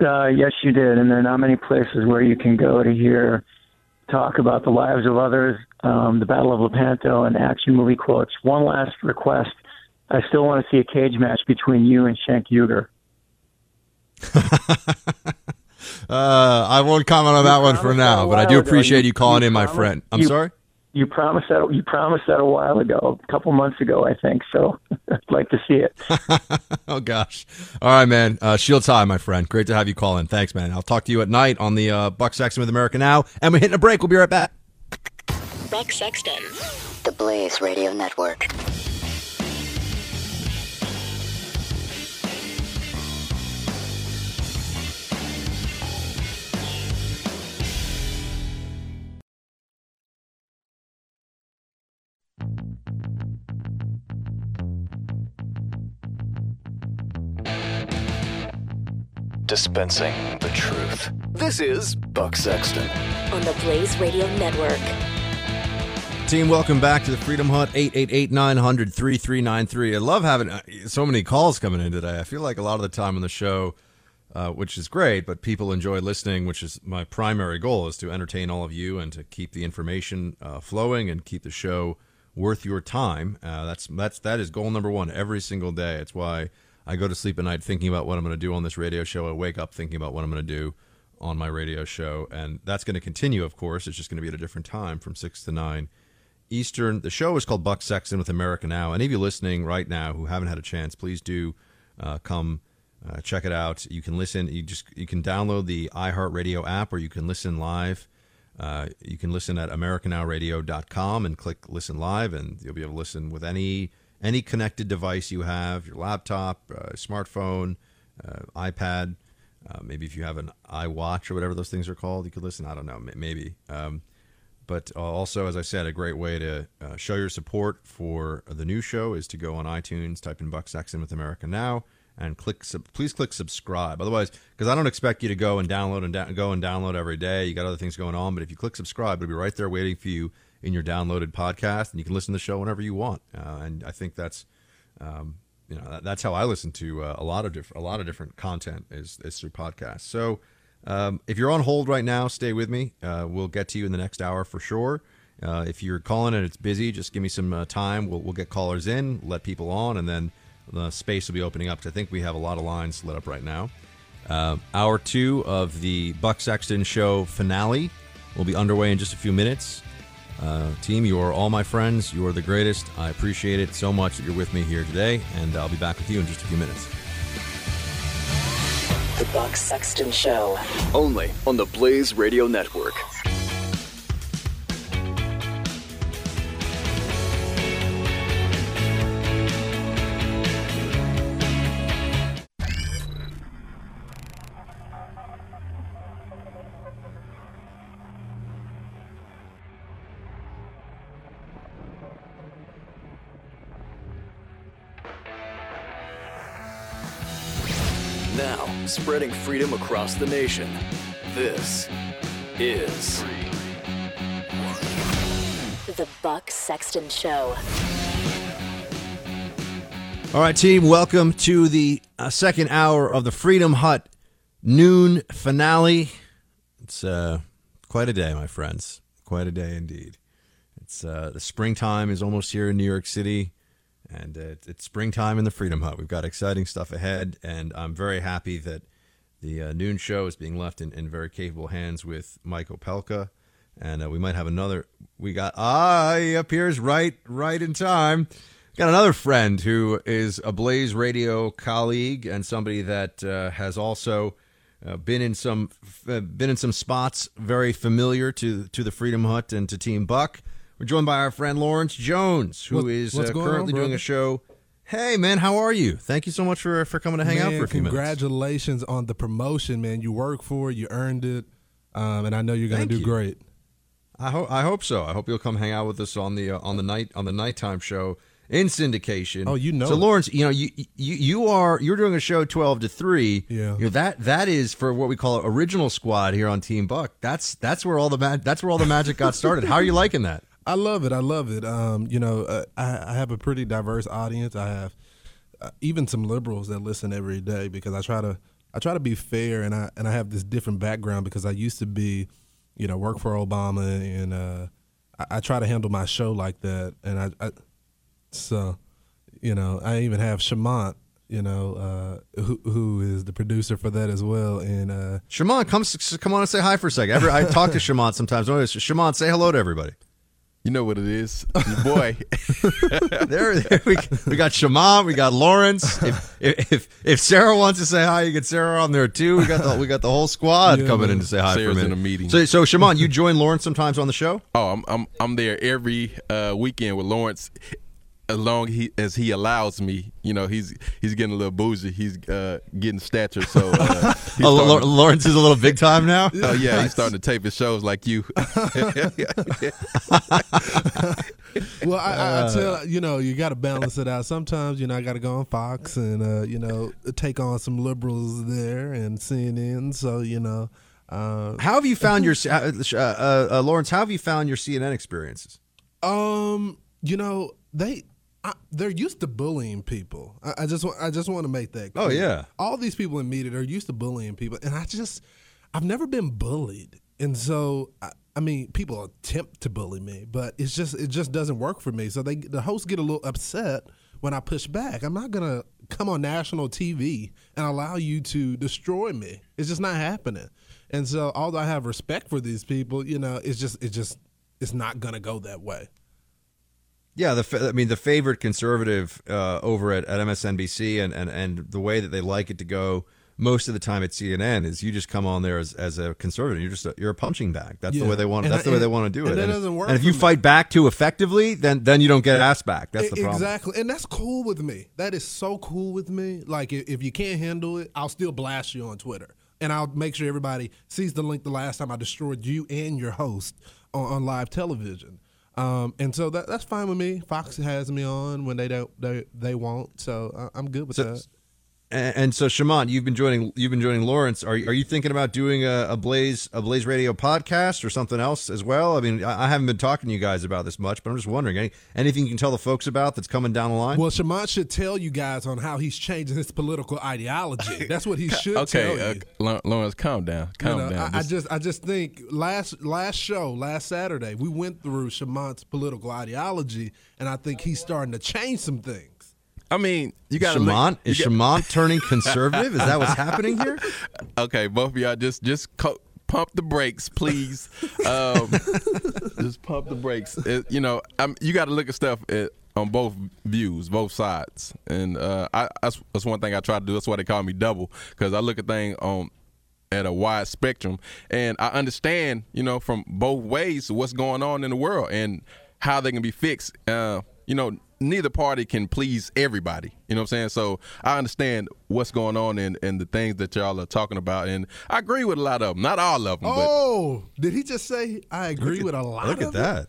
Uh, yes, you did, and there are not many places where you can go to hear talk about the lives of others, um, the Battle of Lepanto, and action movie quotes. One last request: I still want to see a cage match between you and Cenk Uygur. Uh, I won't comment on that one for now, but I do appreciate You- you calling you in, my friend. I'm you- sorry. You promised that you promised that a while ago, a couple months ago, I think. So I'd like to see it. oh gosh. All right, man. Uh, Shields high, my friend. Great to have you call in. Thanks, man. I'll talk to you at night on the uh, Buck Sexton with America Now, and we're hitting a break. We'll be right back. Buck Sexton. The Blaze Radio Network. Dispensing the truth. This is Buck Sexton. On the Blaze Radio Network. Team, welcome back to the Freedom Hut 888-900-3393. I love having uh, so many calls coming in today. I feel like a lot of the time on the show, uh, which is great, but people enjoy listening, which is my primary goal, is to entertain all of you and to keep the information uh, flowing and keep the show worth your time. Uh, that's that's that is goal number one every single day. It's why I go to sleep at night thinking about what I'm going to do on this radio show. I wake up thinking about what I'm going to do on my radio show, and that's going to continue. Of course, it's just going to be at a different time from six to nine Eastern. The show is called Buck Sexton with America Now. Any of you listening right now who haven't had a chance, please do uh, come uh, check it out. You can listen. You just you can download the iHeartRadio app, or you can listen live. Uh, you can listen at AmericanNowRadio.com and click Listen Live, and you'll be able to listen with any any connected device you have, your laptop, uh, smartphone, uh, iPad. Uh, maybe if you have an iWatch or whatever those things are called, you could listen. I don't know, maybe. Um, but uh, also, as I said, a great way to uh, show your support for the new show is to go on iTunes, type in Buck Sexton with America Now, and click. Sub- please click subscribe. Otherwise, because I don't expect you to go and download and da- go and download every day. You got other things going on. But if you click subscribe, it'll be right there waiting for you in your downloaded podcast, and you can listen to the show whenever you want. Uh, and I think that's. Um, you know that, that's how I listen to uh, a lot of different a lot of different content is is through podcasts. So um, if you're on hold right now, stay with me. Uh, we'll get to you in the next hour for sure. Uh, if you're calling and it's busy, just give me some uh, time. We'll, we'll get callers in, let people on, and then the space will be opening up. I think we have a lot of lines lit up right now. Uh, hour two of the Buck Sexton Show finale will be underway in just a few minutes. Uh, team, you are all my friends. You are the greatest. I appreciate it so much that you're with me here today, and I'll be back with you in just a few minutes. The Buck Sexton Show. Only on the Blaze Radio Network. Spreading freedom across the nation. This is The Buck Sexton Show. All right, team, welcome to the uh, second hour of the Freedom Hut noon finale. It's uh, quite a day, my friends. Quite a day indeed. It's uh, the springtime is almost here in New York City, and uh, it's- it's springtime in the Freedom Hut. We've got exciting stuff ahead, and I'm very happy that the uh, noon show is being left in, in very capable hands with Mike Opelka, and uh, we might have another. We got ah, he appears right right in time. Got another friend who is a Blaze Radio colleague and somebody that uh, has also Uh, been in some uh, been in some spots very familiar to to the Freedom Hut and to Team Buck. We're joined by our friend Lawrence Jones, who What- is uh, currently on, doing a show. Hey man, how are you? Thank you so much for for coming to hang out for a few minutes. congratulations on the promotion, man. You work for it, you earned it, um, and I know you're going to do you. great. I hope I hope so. I hope you'll come hang out with us on the uh, on the night on the nighttime show in syndication. Oh, you know So. Lawrence, you know you you you are you're doing a show twelve to three. Yeah. You know, that that is for what we call original squad here on Team Buck. That's that's where all the that's where all the magic got started. How are you liking that? I love it. I love it. Um, you know, uh, I, I have a pretty diverse audience. I have uh, even some liberals that listen every day because I try to I try to be fair and I and I have this different background because I used to be, you know, work for Obama and uh, I, I try to handle my show like that and I, I so you know I even have Shamant. You know, uh, who who is the producer for that as well? And uh, Shimon, come come on and say hi for a second. Every, I talk to Shimon sometimes. Shimon, say hello to everybody. You know what it is, your boy. there, there we, we got Shimon, we got Lawrence. If, if if Sarah wants to say hi, you get Sarah on there too. We got the we got the whole squad Yeah, coming man. in to say hi Sarah's for a in minute. a meeting. So so Shimon, you join Lawrence sometimes on the show. Oh, I'm I'm I'm there every uh, weekend with Lawrence, as long he, as he allows me. You know, he's he's getting a little bougie. He's uh, getting stature, so uh, he's Oh, Law- starting- Lawrence is a little big time now. Oh yeah, he's starting to tape his shows like you. well, I, I, Uh, I tell you know you got to balance it out. Sometimes you know I got to go on Fox and uh, you know take on some liberals there and CNN. So you know, uh, How have you found your uh, uh, uh, Lawrence? How have you found your CNN experiences? um, you know they. I, they're used to bullying people. I, I just want I just want to make that. Oh, clear. Oh, yeah. all these people in media are used to bullying people, and I just I've never been bullied, and so I, I mean people attempt to bully me, but it's just it just doesn't work for me. So they the hosts get a little upset when I push back. I'm not gonna come on national TV and allow you to destroy me. It's just not happening. And so although I have respect for these people, you know, it's just it's just it's not gonna go that way. Yeah, the I mean the favorite conservative uh, over at, at MSNBC and, and and the way that they like it to go most of the time at CNN is you just come on there as, as a conservative. You're just a, you're a punching bag. That's the way they want. And that's the way they want to do and it. that and, doesn't work and if you me. fight back too effectively, then then you don't get asked back. That's the problem. Exactly, and that's cool with me. That is so cool with me. Like if, if you can't handle it, I'll still blast you on Twitter, and I'll make sure everybody sees the link. The last time I destroyed you and your host on, on live television, um, and so that that's fine with me. Fox has me on when they don't they they won't, so I, I'm good with So- that. And, and so, Shimon, you've been joining. You've been joining Lawrence. Are you- are you thinking about doing a, a Blaze a Blaze Radio podcast or something else as well? I mean, I, I haven't been talking to you guys about this much, but I'm just wondering any, anything you can tell the folks about that's coming down the line. Well, Shamant should tell you guys on how he's changing his political ideology. That's what he should tell okay, you. uh, Lawrence, calm down, You calm know, down. I, I just I just think last last show last Saturday we went through Shamant's political ideology, and I think he's starting to change some things. I mean, you got Shamant is Shamant turning conservative? Is that what's happening here? Okay, both of y'all just just co- pump the brakes, please. Um, just pump the brakes. It- you know, I'm, you got to look at stuff at, on both views, both sides, and uh, I, that's, that's one thing I try to do. That's why they call me double because I look at things on at a wide spectrum, and I understand, you know, from both ways what's going on in the world and how they can be fixed. Uh, you know, neither party can please everybody. You know what I'm saying? So I understand what's going on and, and the things that y'all are talking about, and I agree with a lot of them. Not all of them, but Oh, did he just say I agree with a lot? Look at of that.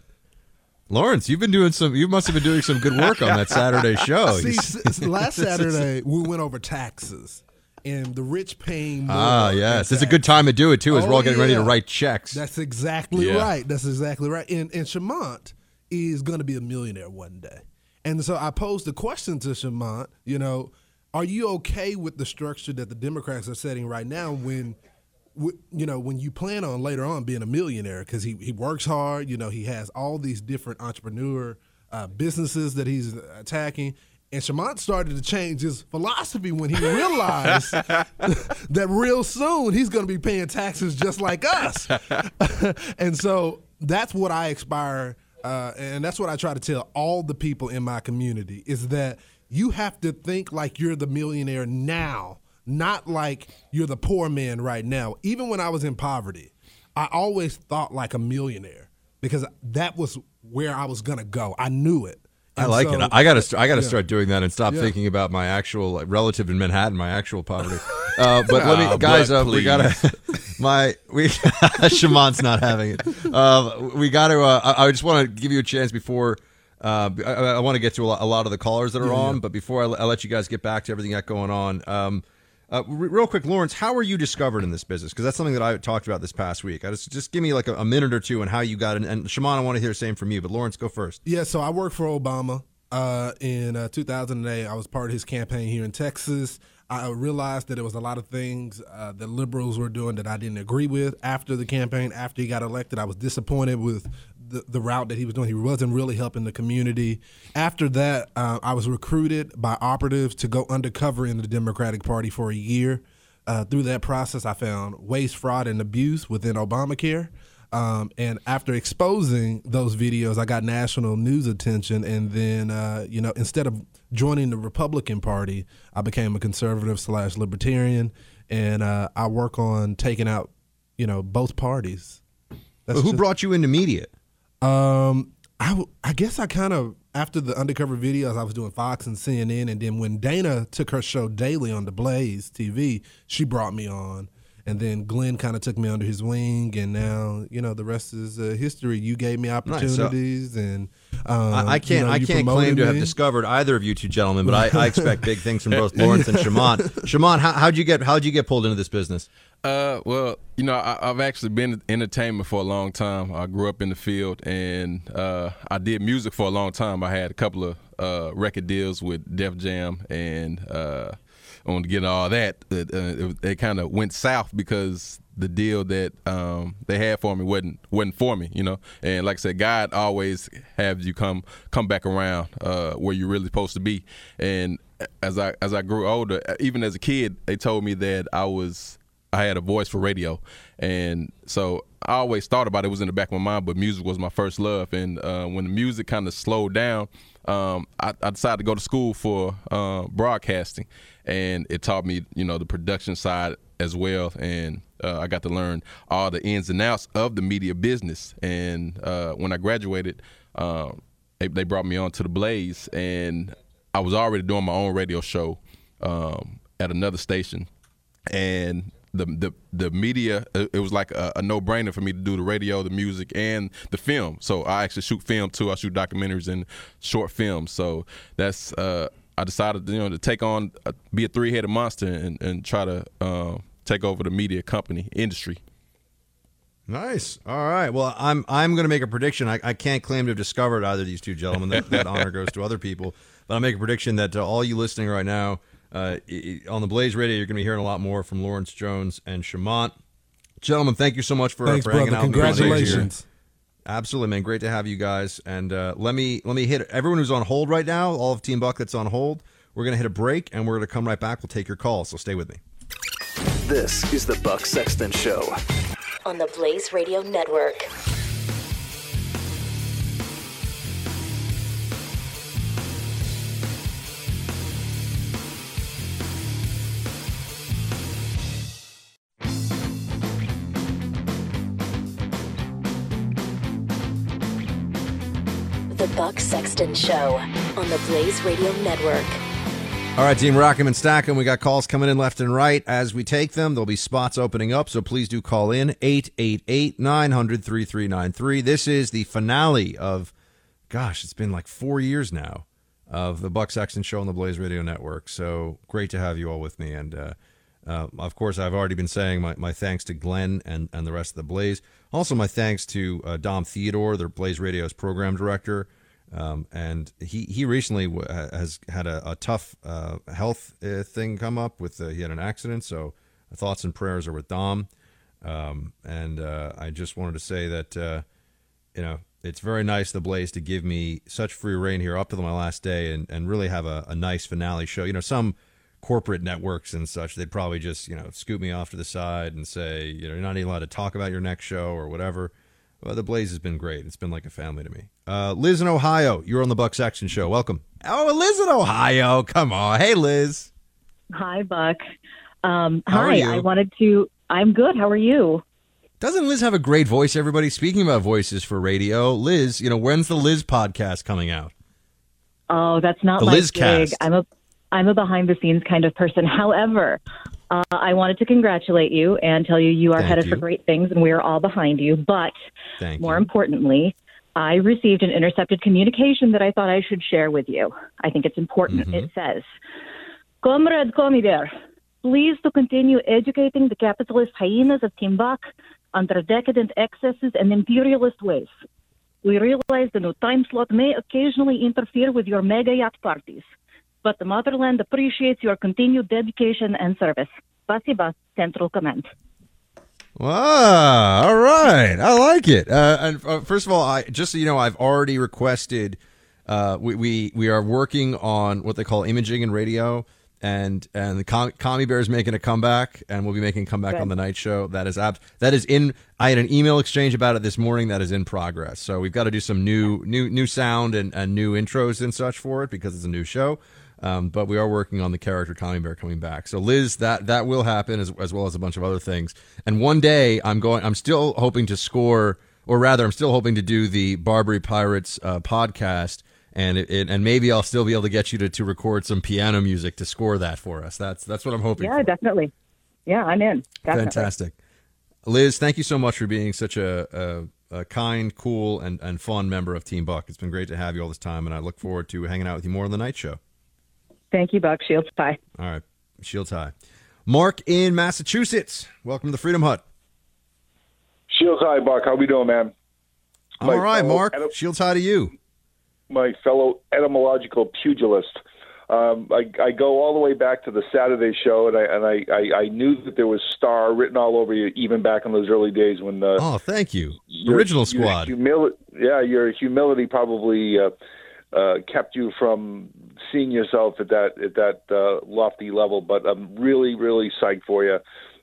Lawrence, you've been doing some. You must have been doing some good work on that Saturday show. See, last Saturday we went over taxes and the rich paying more. Ah, yes, it's a good time to do it too. As we're Oh, all getting ready to write checks. That's exactly Yeah. right. That's exactly right. And and Shamant is going to be a millionaire one day. And so I posed the question to Shamant, you know, are you okay with the structure that the Democrats are setting right now when you know, when you plan on later on being a millionaire because he, he works hard, you know, he has all these different entrepreneur uh, businesses that he's attacking. And Shamant started to change his philosophy when he realized that real soon he's going to be paying taxes just like us. and so that's what I aspire, uh, and that's what I try to tell all the people in my community is that you have to think like you're the millionaire now not like you're the poor man right now. Even when I was in poverty, I always thought like a millionaire because that was where I was gonna go. I knew it. I like so- it. I got to. I got to Yeah. start doing that and stop Yeah. thinking about my actual like, relative in Manhattan, my actual poverty. Uh, but let me, Ah, guys, uh, we gotta. My we, Shaman's not having it. Uh, we got to. Uh, I, I just want to give you a chance before. Uh, I, I want to get to a lot, a lot of the callers that are Yeah, on, but before I, I let you guys get back to everything got going on, um, uh, re- real quick, Lawrence, how were you discovered in this business? Because that's something that I talked about this past week. I just just give me like a, a minute or two on how you got in. And Shaman, I want to hear the same from you. But Lawrence, go first. Yeah, so I worked for Obama uh, in uh, 2008. I was part of his campaign here in Texas. I realized that there was a lot of things uh, that liberals were doing that I didn't agree with after the campaign. After he got elected, I was disappointed with the, the route that he was doing. He wasn't really helping the community. After that, uh, I was recruited by operatives to go undercover in the Democratic Party for a year. Uh, through that process, I found waste, fraud, and abuse within Obamacare. Um, and after exposing those videos, I got national news attention. And then, uh, you know, instead of joining the Republican Party, I became a conservative slash libertarian. And uh, I work on taking out, you know, both parties. But who brought you into media? Um, I, w- I guess I kind of after the undercover videos, I was doing Fox and CNN, and then when Dana took her show daily on the Blaze TV, she brought me on, and then Glenn kind of took me under his wing, and now you know the rest is uh, history. You gave me Nice. So- opportunities, and um, I, I can't. know, I can't claim to have discovered either of you two gentlemen, but I, I expect big things from both Lawrence and Shaman. Shaman, how, how'd you get? How'd you get pulled into this business? Uh, well, you know, I, I've actually been in entertainment for a long time. I grew up in the field, and uh, I did music for a long time. I had a couple of uh, record deals with Def Jam, and uh, on to get all that, it, uh, it, it kind of went south because the deal that um, they had for me wasn't wasn't for me, you know. And like I said, God always have you come come back around uh, where you're really supposed to be. And as I as I grew older, even as a kid, they told me that I was I had a voice for radio, and so I always thought about it. it was in the back of my mind, but music was my first love. And uh, when the music kind of slowed down, um, I, I decided to go to school for uh, broadcasting, and it taught me, you know, the production side as well. And uh, I got to learn all the ins and outs of the media business. And uh, when I graduated, um, they, they brought me on to the Blaze, and I was already doing my own radio show um, at another station, and the the the media it was like a, a no brainer for me to do the radio, the music, and the film. So I actually shoot film too. I shoot documentaries and short films. So that's uh, I decided you know to take on uh, be a three headed monster and, and try to uh, take over the media company industry. Nice. All right. Well, I'm I'm going to make a prediction. I, I can't claim to have discovered either of these two gentlemen. That, that honor goes to other people. But I'll make a prediction that uh, all you listening right now uh, i- i- on the Blaze Radio, you're going to be hearing a lot more from Lawrence Jones and Shamant. Gentlemen, thank you so much for, Thanks, for hanging brother. out. with me today. Congratulations. Absolutely, man. Great to have you guys. And uh, let me let me hit everyone who's on hold right now. All of Team Buck that's on hold. We're going to hit a break, and we're going to come right back. We'll take your call. So stay with me. This is the Buck Sexton Show. on the Blaze Radio Network. Buck Sexton Show on the Blaze Radio Network. All right, Team Rockham and Stackham, we got calls coming in left and right. As we take them, there'll be spots opening up, so please do call in 888 900 3393. This is the finale of, gosh, it's been like four years now of the Buck Sexton Show on the Blaze Radio Network. So great to have you all with me. And uh, uh, of course, I've already been saying my, my thanks to Glenn and, and the rest of the Blaze. Also, my thanks to uh, Dom Theodore, their Blaze Radio's program director. Um, and he he recently w- has had a, a tough uh, health uh, thing come up with uh, he had an accident. So thoughts and prayers are with Dom. Um, and uh, I just wanted to say that uh, you know it's very nice the Blaze to give me such free reign here up to my last day and, and really have a, a nice finale show. You know some corporate networks and such they'd probably just you know scoot me off to the side and say you know you're not even allowed to talk about your next show or whatever. Well, the Blaze has been great. It's been like a family to me. Uh, Liz in Ohio, you're on the Buck Sexton Show. Welcome. Oh, Liz in Ohio. Come on. Hey, Liz. Hi, Buck. Um, hi, you? I wanted to. I'm good. How are you? Doesn't Liz have a great voice? Everybody speaking about voices for radio. Liz, you know, when's the Liz podcast coming out? Oh, that's not The my Liz gig. I'm a I'm a behind the scenes kind of person. However, uh, I wanted to congratulate you and tell you you are Thank headed you. for great things, and we are all behind you. But Thank more importantly, I received an intercepted communication that I thought I should share with you. I think it's important. Mm-hmm. It says, Comrade Comider, please to continue educating the capitalist hyenas of Team Buck on their decadent excesses and imperialist ways. We realize the new time slot may occasionally interfere with your mega yacht parties, but the motherland appreciates your continued dedication and service. Spasiba, Central Command. Wow! All right, I like it. Uh, and uh, first of all, I just so you know, I've already requested. Uh, we, we we are working on what they call imaging and radio, and and the Com- Commie Bear is making a comeback, and we'll be making a comeback Good. on the night show. That is ab- that is in. I had an email exchange about it this morning. That is in progress. So we've got to do some new new new sound and, and new intros and such for it because it's a new show. Um, but we are working on the character Commie Bear coming back. So Liz, that that will happen as, as well as a bunch of other things. And one day I'm going. I'm still hoping to score, or rather, I'm still hoping to do the Barbary Pirates uh, podcast. And it, it, and maybe I'll still be able to get you to, to record some piano music to score that for us. That's that's what I'm hoping. Yeah, definitely. Yeah, I'm in. Definitely. Fantastic. Liz, thank you so much for being such a, a, a kind, cool, and, and fun member of Team Buck. It's been great to have you all this time, and I look forward to hanging out with you more on the night show. Thank you, Buck Shields. Bye. All right. Shields high. Mark in Massachusetts. Welcome to the Freedom Hut. Shields High, Buck. How we doing, man? I'm all right, Mark. etym- Shields high to you. my fellow etymological pugilist. Um, I, I go all the way back to the Saturday show, and I and I, I, I knew that there was "star" written all over you, even back in those early days when the Oh, thank you. your- Original your squad. humili- yeah, your humility probably uh, uh, kept you from seeing yourself at that at that uh, lofty level. But I'm really, really psyched for you.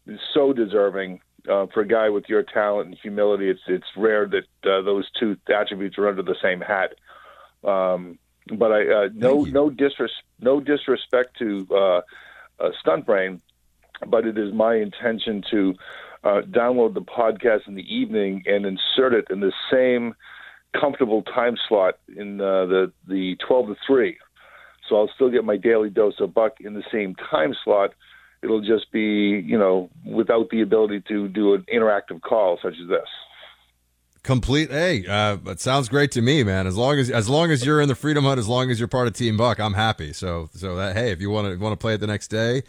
It's So deserving uh, for a guy with your talent and humility. It's it's rare that uh, those two attributes are under the same hat. Um, but I uh, no no disres- no disrespect to uh, uh, Stunt Brain, but it is my intention to uh, download the podcast in the evening and insert it in the same comfortable time slot in uh, the the twelve to three. So I'll still get my daily dose of buck in the same time slot. It'll just be you know without the ability to do an interactive call such as this. Complete. Hey, uh, it sounds great to me, man. As long as as long as you're in the Freedom Hut, as long as you're part of Team Buck, I'm happy. So so that hey, if you want to want to play it the next day,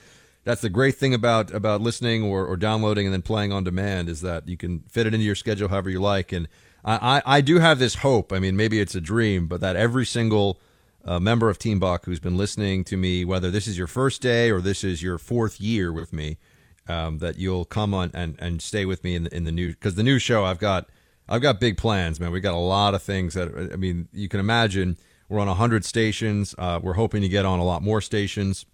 that's the great thing about about listening or, or downloading and then playing on demand is that you can fit it into your schedule however you like. And I, I, I do have this hope. I mean, maybe it's a dream, but that every single uh, member of Team Buck who's been listening to me, whether this is your first day or this is your fourth year with me, um, that you'll come on and, and stay with me in the, in the new because the new show I've got I've got big plans, man. We got a lot of things that I mean you can imagine. We're on hundred stations. Uh, we're hoping to get on a lot more stations.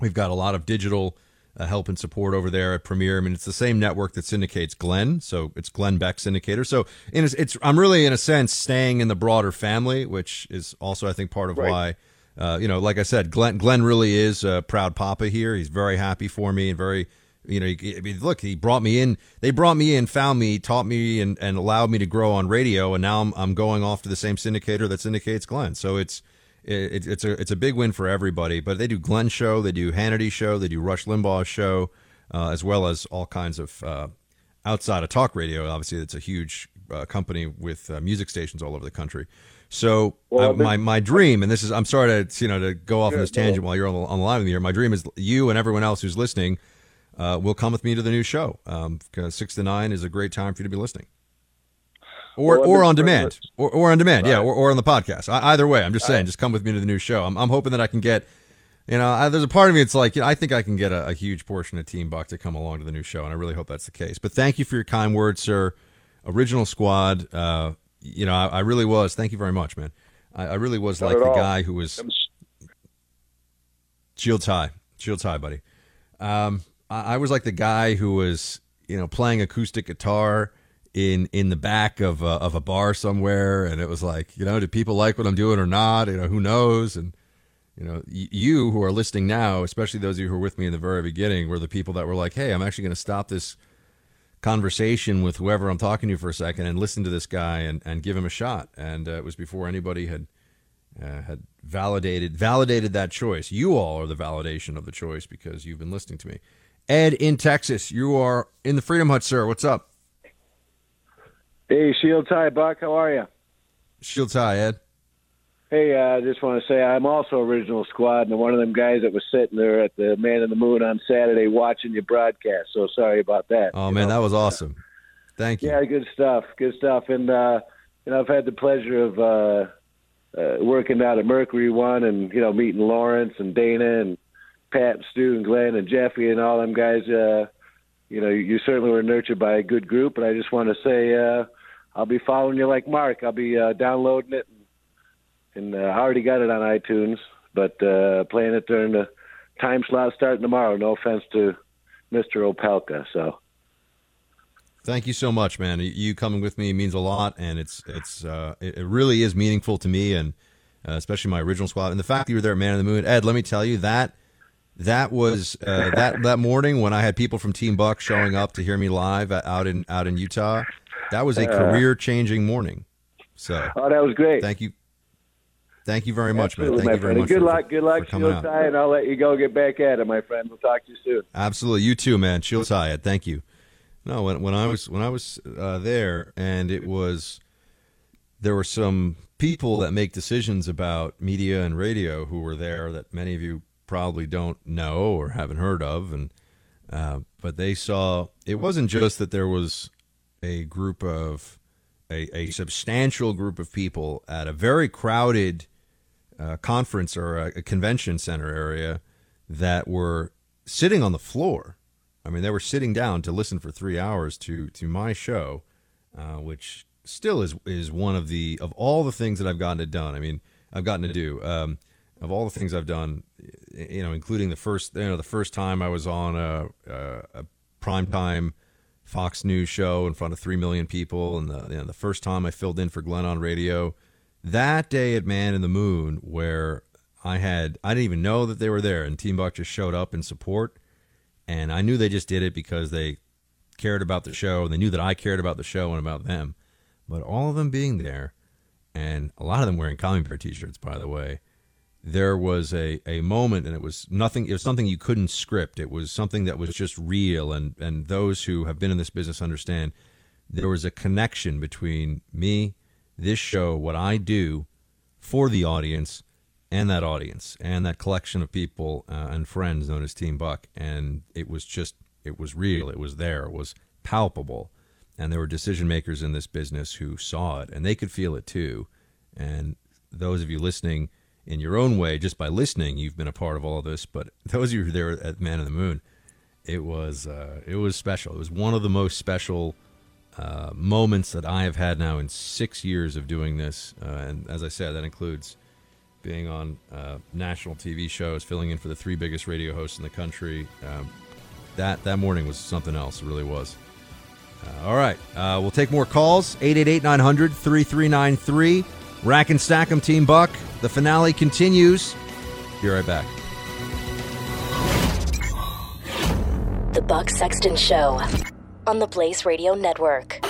We've got a lot of digital uh, help and support over there at Premiere. I mean, it's the same network that syndicates Glenn, so it's Glenn Beck syndicator. So in a, it's I'm really in a sense staying in the broader family, which is also I think part of why. Uh, you know, like I said, Glenn Glenn really is a proud papa here. He's very happy for me and very, you know, he, I mean, look, he brought me in. They brought me in, found me, taught me, and, and allowed me to grow on radio. And now I'm I'm going off to the same syndicator that syndicates Glenn. So it's it, it's a it's a big win for everybody. But they do Glenn show, they do Hannity show, they do Rush Limbaugh show, uh, as well as all kinds of uh, outside of talk radio. Obviously, it's a huge uh, company with uh, music stations all over the country. So Well, my my dream, and this is I'm sorry to you know to go off on this tangent while you're on the, on the line with me here. My dream is you and everyone else who's listening uh, will come with me to the new show. Um, six to nine is a great time for you to be listening. Or, Well, or on demand, or, or on demand, yeah, or, or on the podcast. I, either way, I'm just saying, just come with me to the new show. I'm, I'm hoping that I can get, you know, I, there's a part of me. It's like, you know, I think I can get a, a huge portion of Team Buck to come along to the new show, and I really hope that's the case. But thank you for your kind words, sir. Original squad, uh, you know, I, I really was. Thank you very much, man. I, I really was Not like the all. guy who was shields high, shields high, buddy. Um, I, I was like the guy who was, you know, playing acoustic guitar in in the back of a, of a bar somewhere, and it was like, you know, do people like what I'm doing or not? You know, who knows? And You know, y- you who are listening now, especially those of you who were with me in the very beginning, were the people that were like, "Hey, I'm actually going to stop this conversation with whoever I'm talking to for a second and listen to this guy and, and give him a shot." And uh, it was before anybody had uh, had validated validated that choice. You all are the validation of the choice because you've been listening to me. Ed in Texas, you are in the Freedom Hut, sir. What's up? Hey, Shield Tie Buck, how are you? Shield tie, Ed. Hey, uh, I just want to say I'm also original squad, and one of them guys that was sitting there at the Man in the Moon on Saturday watching your broadcast. So sorry about that. Oh man, that was awesome. Thank you. Yeah, good stuff. Good stuff. And uh, you know, I've had the pleasure of uh, uh, working out at Mercury One, and you know, meeting Lawrence and Dana and Pat, and Stu, and Glenn and Jeffy and all them guys. Uh, you know, you certainly were nurtured by a good group, and I just want to say uh, I'll be following you like Mark. I'll be uh, downloading it, and uh, I already got it on iTunes, but uh, playing it during the time slot starting tomorrow. No offense to Mr. Opelka, so. Thank you so much, man. You coming with me means a lot, and it's it's uh, it really is meaningful to me, and uh, especially my original squad. And the fact that you were there, Man in the Moon, Ed. Let me tell you that that was uh, that that morning when I had people from Team Buck showing up to hear me live out in out in Utah. That was a Uh, career changing morning. So, Oh, that was great. thank you, thank you very much, man. Thank you very friend. much. Good for- luck. Good luck, for coming out. Tie, and I'll let you go get back at it, my friend. We'll talk to you soon. Absolutely, you too, man. High. Thank you. No, when when I was when I was uh, there, and it was there were some people that make decisions about media and radio who were there that many of you probably don't know or haven't heard of, and uh, but they saw it wasn't just that there was a group of a, a substantial group of people at a very crowded uh, conference or a, a convention center area that were sitting on the floor. I mean, they were sitting down to listen for three hours to to my show, uh, which still is is one of the of all the things that I've gotten it done. I mean, I've gotten to do um, of all the things I've done, you know, including the first you know the first time I was on a a, a primetime Fox News show in front of three million people, and the you know, the first time I filled in for Glenn on radio. That day at Man in the Moon, where I had I didn't even know that they were there, and Team Buck just showed up in support, and I knew they just did it because they cared about the show, and they knew that I cared about the show and about them. But all of them being there, and a lot of them wearing Commie Bear T-shirts, by the way, there was a, a moment, and it was nothing. It was something you couldn't script. It was something that was just real, and and those who have been in this business understand there was a connection between me, this show, what I do for the audience, and that audience, and that collection of people uh, and friends known as Team Buck, and it was just it was real. It was there. It was palpable, and there were decision makers in this business who saw it, and they could feel it too. And those of you listening in your own way, just by listening, you've been a part of all of this. But those of you who were there at Man in the Moon, it was uh, it was special. It was one of the most special uh, moments that I have had now in six years of doing this. Uh, and as I said, that includes being on uh, national TV shows, filling in for the three biggest radio hosts in the country. Um, that that morning was something else. It really was. Uh, all right, uh, we'll take more calls. 888-900-3393. Rack and stack 'em, Team Buck. The finale continues. Be right back. The Buck Sexton Show on the Blaze Radio Network.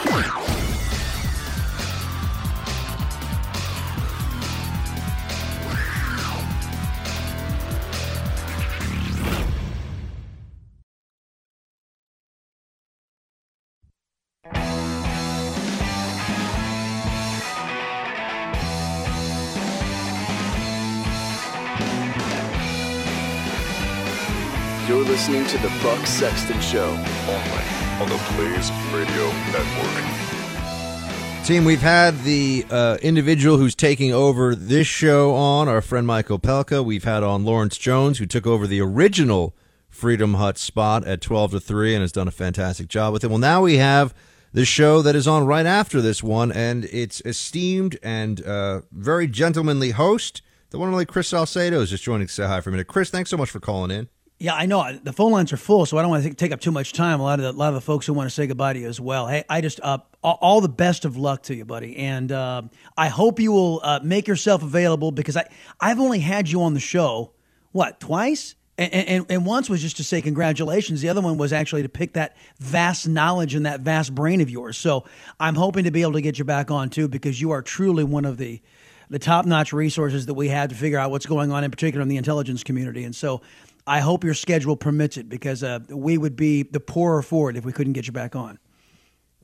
You're listening to the Buck Sexton Show. Only on the Blaze Radio Network. Team, we've had the uh, individual who's taking over this show on, our friend Michael Opelka. We've had on Lawrence Jones, who took over the original Freedom Hut spot at 12 to 3 and has done a fantastic job with it. Well, now we have the show that is on right after this one, and its esteemed and uh, very gentlemanly host, the one and only Chris Salcedo, is just joining to say hi for a minute. Chris, thanks so much for calling in. Yeah, I know the phone lines are full, so I don't want to take up too much time. A lot of the, a lot of the folks who want to say goodbye to you as well. Hey, I just uh, all the best of luck to you, buddy, and uh, I hope you will uh, make yourself available because I I've only had you on the show what twice, and, and and once was just to say congratulations. The other one was actually to pick that vast knowledge and that vast brain of yours. So I'm hoping to be able to get you back on too because you are truly one of the the top notch resources that we have to figure out what's going on in particular in the intelligence community, and so. I hope your schedule permits it because uh, we would be the poorer for it if we couldn't get you back on.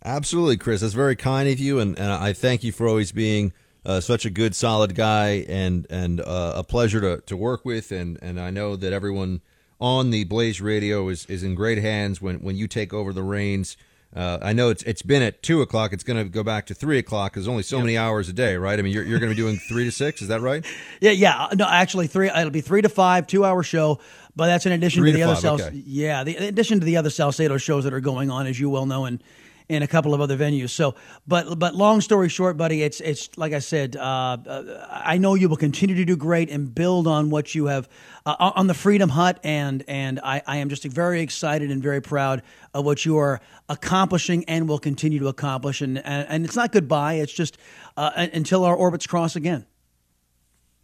Absolutely, Chris. That's very kind of you, and, and I thank you for always being uh, such a good, solid guy, and and uh, a pleasure to, to work with. And, and I know that everyone on the Blaze Radio is, is in great hands when, when you take over the reins. Uh, I know it's it's been at two o'clock. It's going to go back to three o'clock. There's only so yep. many hours a day, right? I mean, you're you're going to be doing three to six. Is that right? Yeah, yeah. No, actually, three. It'll be three to five, two hour show. But that's in addition three to the to other five, Sal- okay. yeah, the, in addition to the other Salcedo shows that are going on, as you well know, and in a couple of other venues. So, but but long story short, buddy, it's it's like I said. Uh, uh, I know you will continue to do great and build on what you have uh, on the Freedom Hut, and and I, I am just very excited and very proud of what you are accomplishing and will continue to accomplish. And and, and it's not goodbye; it's just uh, until our orbits cross again.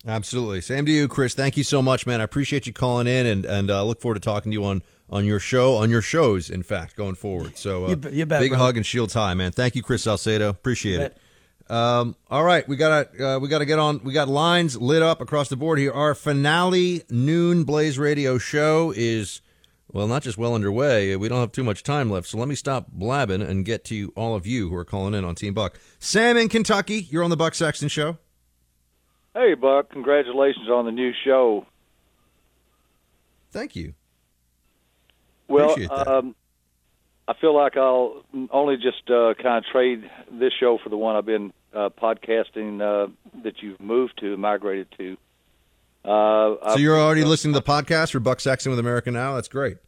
Absolutely. Same to you, Chris. Thank you so much, man. I appreciate you calling in, and and uh, look forward to talking to you on on your show, on your shows, in fact, going forward. So, uh, You bet- you bet, big brother. hug and shields high, man. Thank you, Chris Salcedo. Appreciate it. Um, all right, we gotta uh, we gotta get on. We got lines lit up across the board here. Our finale noon Blaze Radio show is well, not just well underway. We don't have too much time left, so let me stop blabbing and get to all of you who are calling in on Team Buck. Sam in Kentucky, you're on the Buck Sexton show. Hey, Buck, congratulations on the new show. Thank you. Well, um, I feel like I'll only just uh, kind of trade this show for the one I've been uh, podcasting uh, that you've moved to, migrated to. Uh, So you're already listening to the podcast for Buck Sexton with America Now. That's great.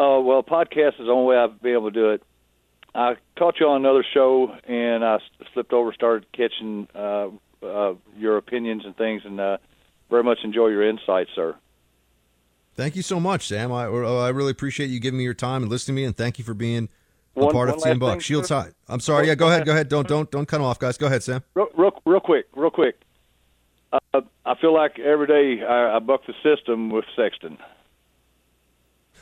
Oh well, podcast is the only way I've been able to do it. I caught you on another show, and I slipped over, started catching uh, uh, your opinions and things, and uh, very much enjoy your insights, sir. Thank you so much, Sam. I uh, I really appreciate you giving me your time and listening to me, and thank you for being a One- part one of Team Buck. Shields high. I'm sorry. Yeah, go ahead. Go ahead. Don't don't don't cut off, guys. Go ahead, Sam. Real, real, real quick, real quick. Uh, I feel like every day I, I buck the system with Sexton.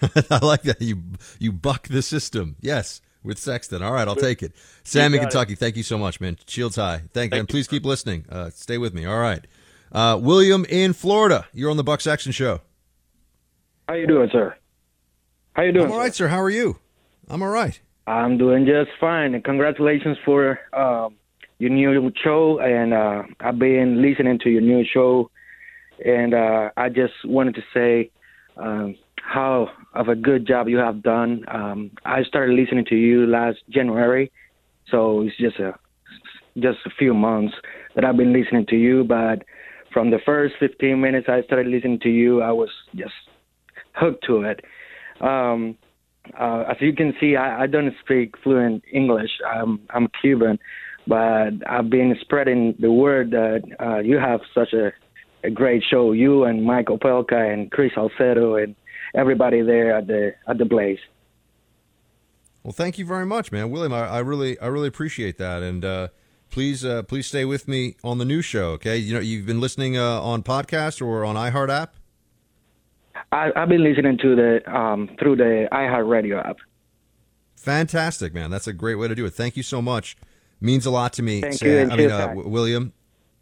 I like that you you buck the system. Yes, with Sexton. All right, I'll take it. Sam in got it. Kentucky. Thank you so much, man. Shields high. Thank, you, and please keep listening. Uh, stay with me. All right. Uh, William in Florida. You're on the Buck Sexton show. How you doing, sir? How you doing? I'm all right, sir. How are you? I'm all right. I'm doing just fine, and congratulations for um, your new show. And uh, I've been listening to your new show, and uh, I just wanted to say um, how of a good job you have done. Um, I started listening to you last January, so it's just a just a few months that I've been listening to you. But from the first 15 minutes I started listening to you, I was just hooked to it. Um, uh, as you can see, I, I don't speak fluent English. I'm I'm Cuban, but I've been spreading the word that uh, you have such a, a great show. You and Mike Opelka and Chris Salcedo and everybody there at the at the Blaze. Well, thank you very much, man, William. I, I really, I really appreciate that, and uh, please, uh, please stay with me on the new show. Okay, you know, you've been listening uh, on podcast or on iHeart app. I, I've been listening to the um, through the iHeartRadio app. Fantastic, man. That's a great way to do it. Thank you so much. Means a lot to me. Thank Sam- you, and I mean, uh, high. W- William.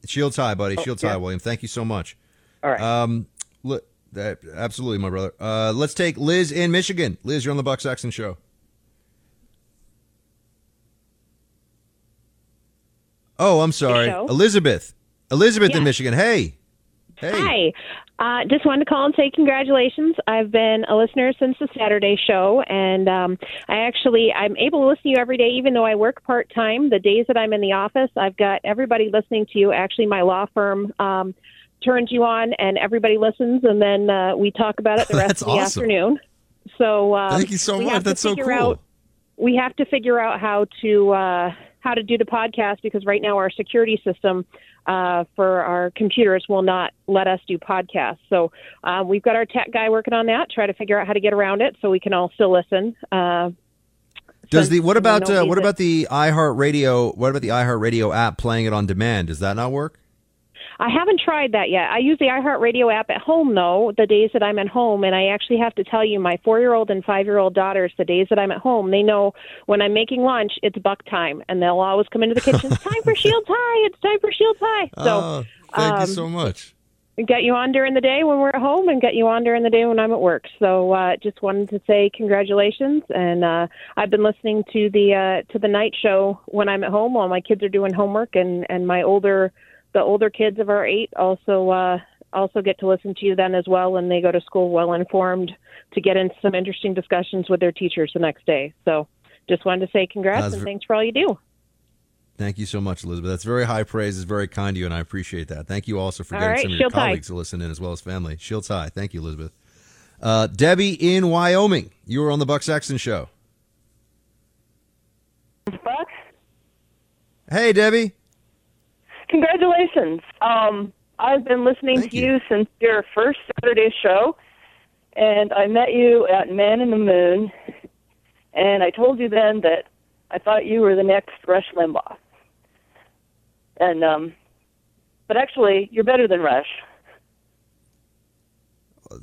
Shields high, buddy. Oh, Shields yeah. high, William. Thank you so much. All right. Um, look, that, absolutely, my brother. Uh, let's take Liz in Michigan. Liz, you're on the Buck Sexton show. Oh, I'm sorry, show? Elizabeth. Elizabeth in Michigan. Hey, hey. Hi. Uh, just wanted to call and say congratulations. I've been a listener since the Saturday show, and um, I actually I'm able to listen to you every day, even though I work part time. The days that I'm in the office, I've got everybody listening to you. Actually, my law firm um, turns you on, and everybody listens, and then uh, we talk about it the rest of the awesome. afternoon. So um, Thank you so much. That's so cool. Out, we have to figure out how to uh, how to do the podcast because right now our security system uh, for our computers will not let us do podcasts. So uh, we've got our tech guy working on that, try to figure out how to get around it so we can all still listen. Uh, Does the what about uh, what about the iHeartRadio? What about the iHeartRadio app playing it on demand? Does that not work? I haven't tried that yet. I use the iHeartRadio app at home though, the days that I'm at home, and I actually have to tell you, my four-year-old and five-year-old daughters, the days that I'm at home, they know when I'm making lunch, it's buck time, and they'll always come into the kitchen. it's time for Shields High. It's time for Shields High. So, oh, thank um, you so much. get you on during the day when we're at home and get you on during the day when I'm at work. So uh, just wanted to say congratulations, and uh, I've been listening to the uh, to the night show when I'm at home while my kids are doing homework, and and my older the older kids of our eight also uh, also get to listen to you then as well, and they go to school well informed to get into some interesting discussions with their teachers the next day. So just wanted to say congrats That's and ver- thanks for all you do. Thank you so much, Elizabeth. That's very high praise. It's very kind of you, and I appreciate that. Thank you also for All getting right, some of your shields high. colleagues to listen in as well as family. Shields high. Thank you, Elizabeth. Uh, Debbie in Wyoming. You were on the Buck Sexton show. Buck, Hey, Debbie. Congratulations. Um, I've been listening to you. since your first Saturday show, and I met you at Man in the Moon, and I told you then that I thought you were the next Rush Limbaugh. And um, but actually, you're better than Rush.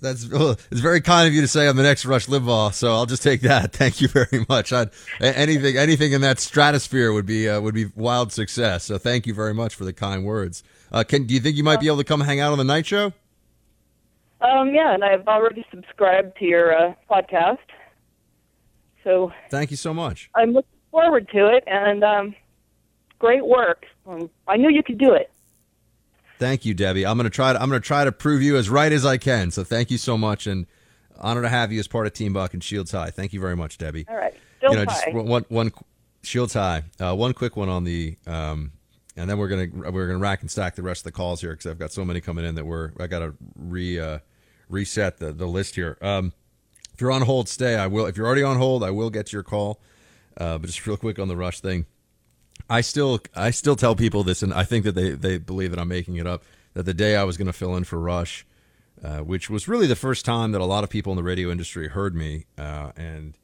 That's well, it's very kind of you to say I'm the next Rush Limbaugh. So I'll just take that. Thank you very much. I'd, anything anything in that stratosphere would be uh, would be wild success. So thank you very much for the kind words. Uh, can do you think you might be able to come hang out on the night show? Um, yeah, and I've already subscribed to your uh, podcast, so Thank you so much. I'm looking forward to it. And um, great work. Um, I knew you could do it. Thank you, Debbie. I'm gonna try to I'm gonna try to prove you as right as I can. So thank you so much, and honor to have you as part of Team Buck and Shields High. Thank you very much, Debbie. All right, still you know, high. just one one Shields High. Uh, one quick one on the um, and then we're gonna we're gonna rack and stack the rest of the calls here because I've got so many coming in that we're I gotta re uh, reset the the list here. Um, if you're on hold, stay. I will. If you're already on hold, I will get to your call. Uh, but just real quick on the rush thing. I still I still tell people this, and I think that they they believe that I'm making it up. That the day I was going to fill in for Rush, uh, which was really the first time that a lot of people in the radio industry heard me, uh, and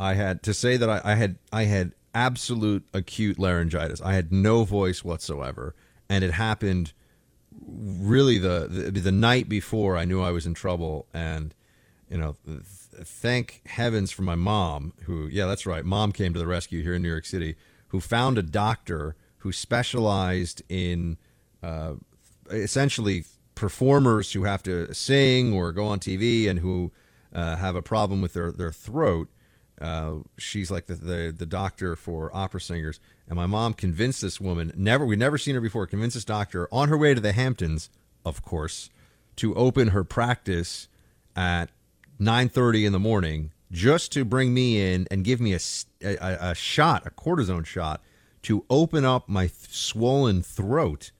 I had to say that I, I had I had absolute acute laryngitis. I had no voice whatsoever, and it happened really the, the the night before I knew I was in trouble, and you know, th- thank heavens for my mom, who yeah, that's right, mom came to the rescue here in New York City, who found a doctor who specialized in uh, essentially performers who have to sing or go on TV and who uh, have a problem with their their throat. Uh, she's like the, the the doctor for opera singers, and my mom convinced this woman never we'd never seen her before. Convinced this doctor on her way to the Hamptons, of course, to open her practice at 9:30 in the morning just to bring me in and give me a a shot, a cortisone shot to open up my th- swollen throat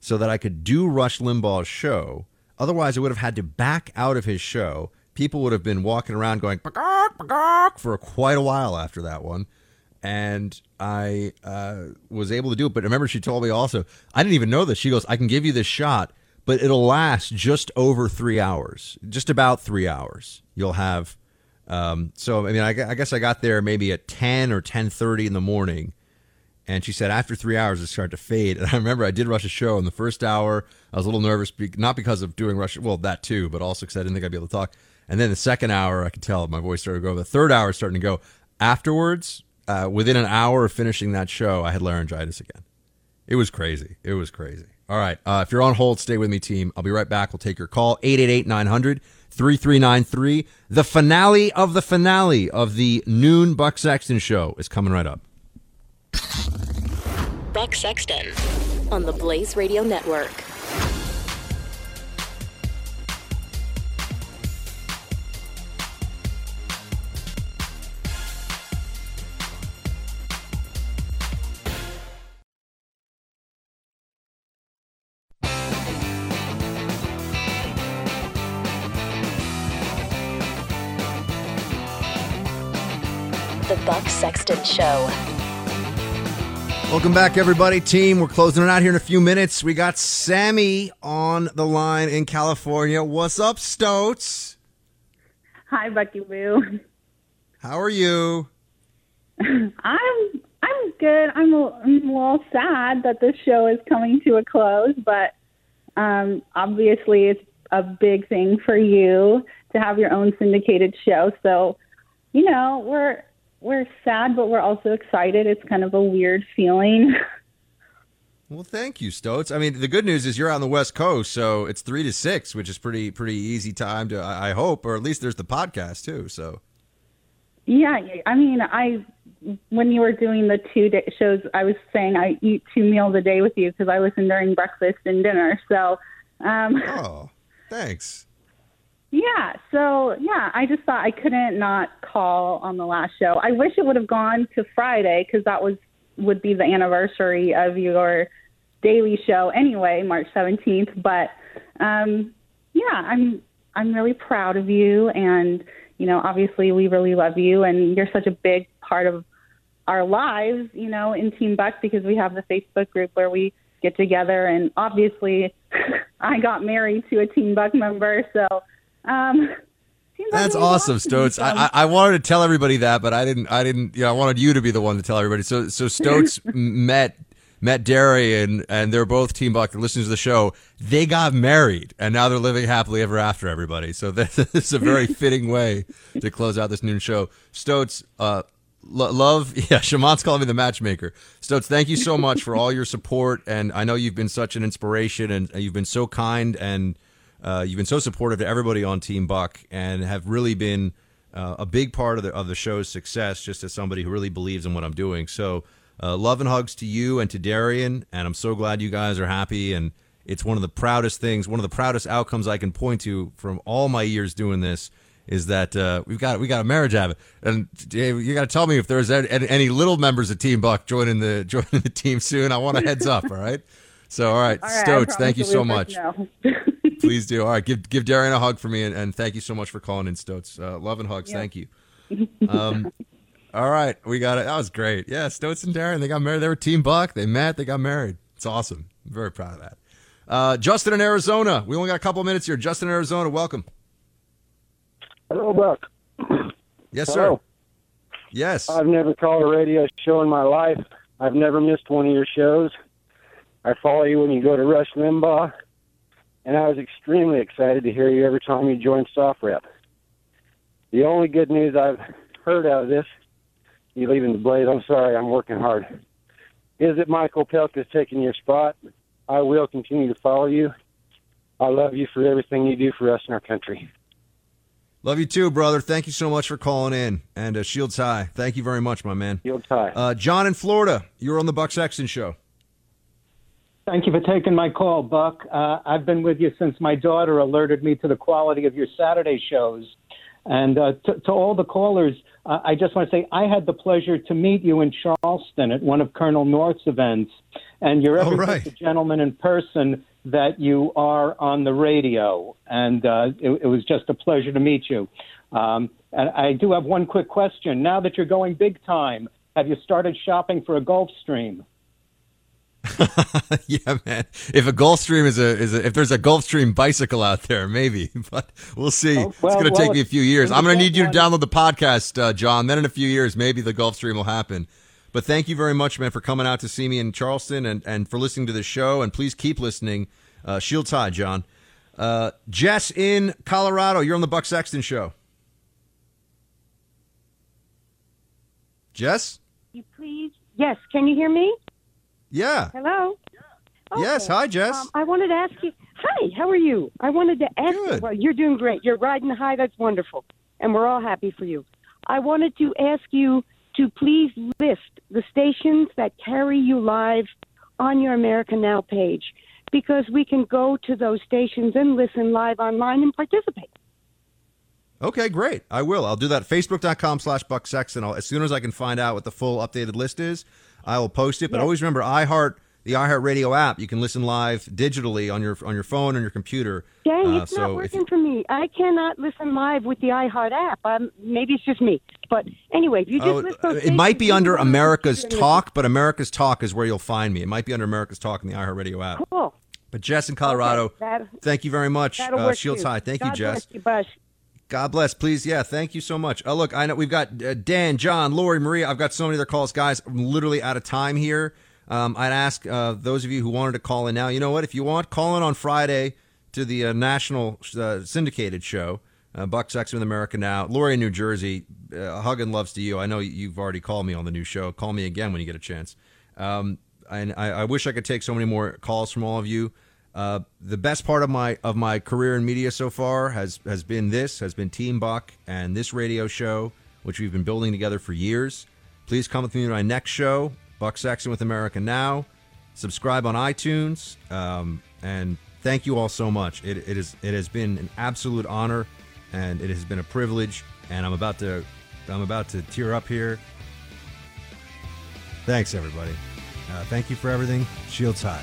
so that I could do Rush Limbaugh's show. Otherwise, I would have had to back out of his show. People would have been walking around going "Bagok, bagok," for quite a while after that one. And I uh, was able to do it. But remember, she told me also, I didn't even know this. She goes, I can give you this shot, but it'll last just over three hours, just about three hours. You'll have. Um, so I mean, I, I guess I got there maybe at ten or ten thirty in the morning, and she said after three hours it started to fade. And I remember I did rush a show in the first hour. I was a little nervous, not because of doing rush, well that too, but also because I didn't think I'd be able to talk. And then the second hour, I could tell my voice started to go. The third hour starting to go. Afterwards, uh, within an hour of finishing that show, I had laryngitis again. It was crazy. It was crazy. All right. Uh, if you're on hold, stay with me, team. I'll be right back. We'll take your call 888 900 3393. The finale of the finale of the noon Buck Sexton show is coming right up. Buck Sexton on the Blaze Radio Network. Show. Welcome back, everybody. Team, we're closing it out here in a few minutes. We got Sammy on the line in California. What's up, Stoats? Hi, Bucky Boo. How are you? I'm I'm good. I'm a, I'm a little sad that this show is coming to a close, but um, obviously it's a big thing for you to have your own syndicated show. So, you know, we're we're sad, but we're also excited. It's kind of a weird feeling. Well, thank you, Stoats. I mean, the good news is you're on the West Coast, so it's three to six, which is pretty pretty easy time to. I hope, or at least there's the podcast too. So Yeah, I mean, I when you were doing the two day shows, I was saying I eat two meals a day with you because I listen during breakfast and dinner. So, um, oh, thanks. Yeah, so yeah, I just thought I couldn't not call on the last show. I wish it would have gone to Friday because that was would be the anniversary of your daily show anyway, March 17th. But um, yeah, I'm I'm really proud of you, and you know, obviously we really love you, and you're such a big part of our lives, you know, in Team Buck because we have the Facebook group where we get together, and obviously I got married to a Team Buck member, so. Um, seems That's we awesome, Stoats. I, I wanted to tell everybody that, but I didn't. I didn't. You know, I wanted you to be the one to tell everybody. So so Stoats met met Darian, and and they're both Team Buck. Listening to the show, they got married, and now they're living happily ever after. Everybody. So this is a very fitting way to close out this noon show. Stoats, uh, lo- love. Yeah, Shaman's calling me the matchmaker. Stoats, thank you so much for all your support, and I know you've been such an inspiration, and you've been so kind and. Uh, you've been so supportive to everybody on Team Buck and have really been uh, a big part of the of the show's success. Just as somebody who really believes in what I'm doing. So, uh, love and hugs to you and to Darian, and I'm so glad you guys are happy. And it's one of the proudest things, one of the proudest outcomes I can point to from all my years doing this is that uh, we've got we got a marriage habit. And Dave, you got to tell me if there's any, any little members of Team Buck joining the joining the team soon. I want a heads up. All right. So, all right, All right, Stoats, thank you so much. let you know. Please do. All right, give give Darian a hug for me, and, and thank you so much for calling in, Stoats. Uh, love and hugs. Yeah. Thank you. Um, all right, we got it. That was great. Yeah, Stoats and Darian, they got married. They were Team Buck. They met. They got married. It's awesome. I'm very proud of that. Uh, Justin in Arizona. We only got a couple minutes here. Justin in Arizona, welcome. Hello, Buck. Yes, sir. Hello. Yes. I've never called a radio show in my life. I've never missed one of your shows. I follow you when you go to Rush Limbaugh, and I was extremely excited to hear you every time you joined SOFREP. The only good news I've heard out of this, you leaving the blaze, I'm sorry, I'm working hard, is that Michael Opelka is taking your spot. I will continue to follow you. I love you for everything you do for us in our country. Love you too, brother. Thank you so much for calling in. And uh, Shields High. Thank you very much, my man. Shields High. Uh, John in Florida. You're on the Buck Sexton show. Thank you for taking my call, Buck. Uh, I've been with you since my daughter alerted me to the quality of your Saturday shows. And uh, to, to all the callers, uh, I just want to say I had the pleasure to meet you in Charleston at one of Colonel North's events. And you're every right. bit the gentleman in person that you are on the radio. And uh, it, it was just a pleasure to meet you. Um, and I do have one quick question. Now that you're going big time, have you started shopping for a Gulfstream? yeah, man. If a Gulfstream is a is a, if there's a Gulfstream bicycle out there, maybe, but we'll see. Oh, it's going to well, take me a few years. I'm going to need you to download the podcast, uh, John. Then in a few years, maybe the Gulfstream will happen. But thank you very much, man, for coming out to see me in Charleston and, and for listening to the show. And please keep listening. Uh, Shields High, John. Uh, Jess in Colorado. You're on the Buck Sexton show. Jess? you please? Yes, can you hear me? Yeah. Hello? Yes. Hi, Jess. Um, I wanted to ask you, hi, how are you? I wanted to ask you, well, you're doing great. You're riding high. That's wonderful. And we're all happy for you. I wanted to ask you to please list the stations that carry you live on your America Now page because we can go to those stations and listen live online and participate. Okay, great. I will. I'll do that. Facebook.com slash Buck Sexton. I'll, as soon as I can find out what the full updated list is, I will post it. But Yes. always remember, iHeart the iHeartRadio app. You can listen live digitally on your on your phone on your computer. Dang, Uh, it's so not working for me. I cannot listen live with the iHeart app. Um, maybe it's just me. But anyway, if you just Oh, it might be under America's. Talk, but America's Talk is where you'll find me. It might be under America's Talk in the iHeartRadio app. Cool. But Jess in Colorado, Okay, that- thank you very much. Uh, Shields too. High. Thank God you, Jess. You, Bush. God bless. Please, yeah, thank you so much. Uh, look, I know we've got uh, Dan, John, Lori, Maria. I've got so many other calls, guys. I'm literally out of time here. Um, I'd ask uh, those of you who wanted to call in now. You know what? If you want, call in on Friday to the uh, national uh, syndicated show, uh, Buck Sex with America Now. Lori in New Jersey. Hug and loves to you. I know you've already called me on the new show. Call me again when you get a chance. Um, and I, I wish I could take so many more calls from all of you. Uh, the best part of my of my career in media so far has has been this has been Team Buck and this radio show, which we've been building together for years. Please come with me to my next show, Buck Sexton with America Now. Subscribe on iTunes, um, and thank you all so much. It, it is it has been an absolute honor, and it has been a privilege. And I'm about to I'm about to tear up here. Thanks everybody. Uh, thank you for everything. Shields high.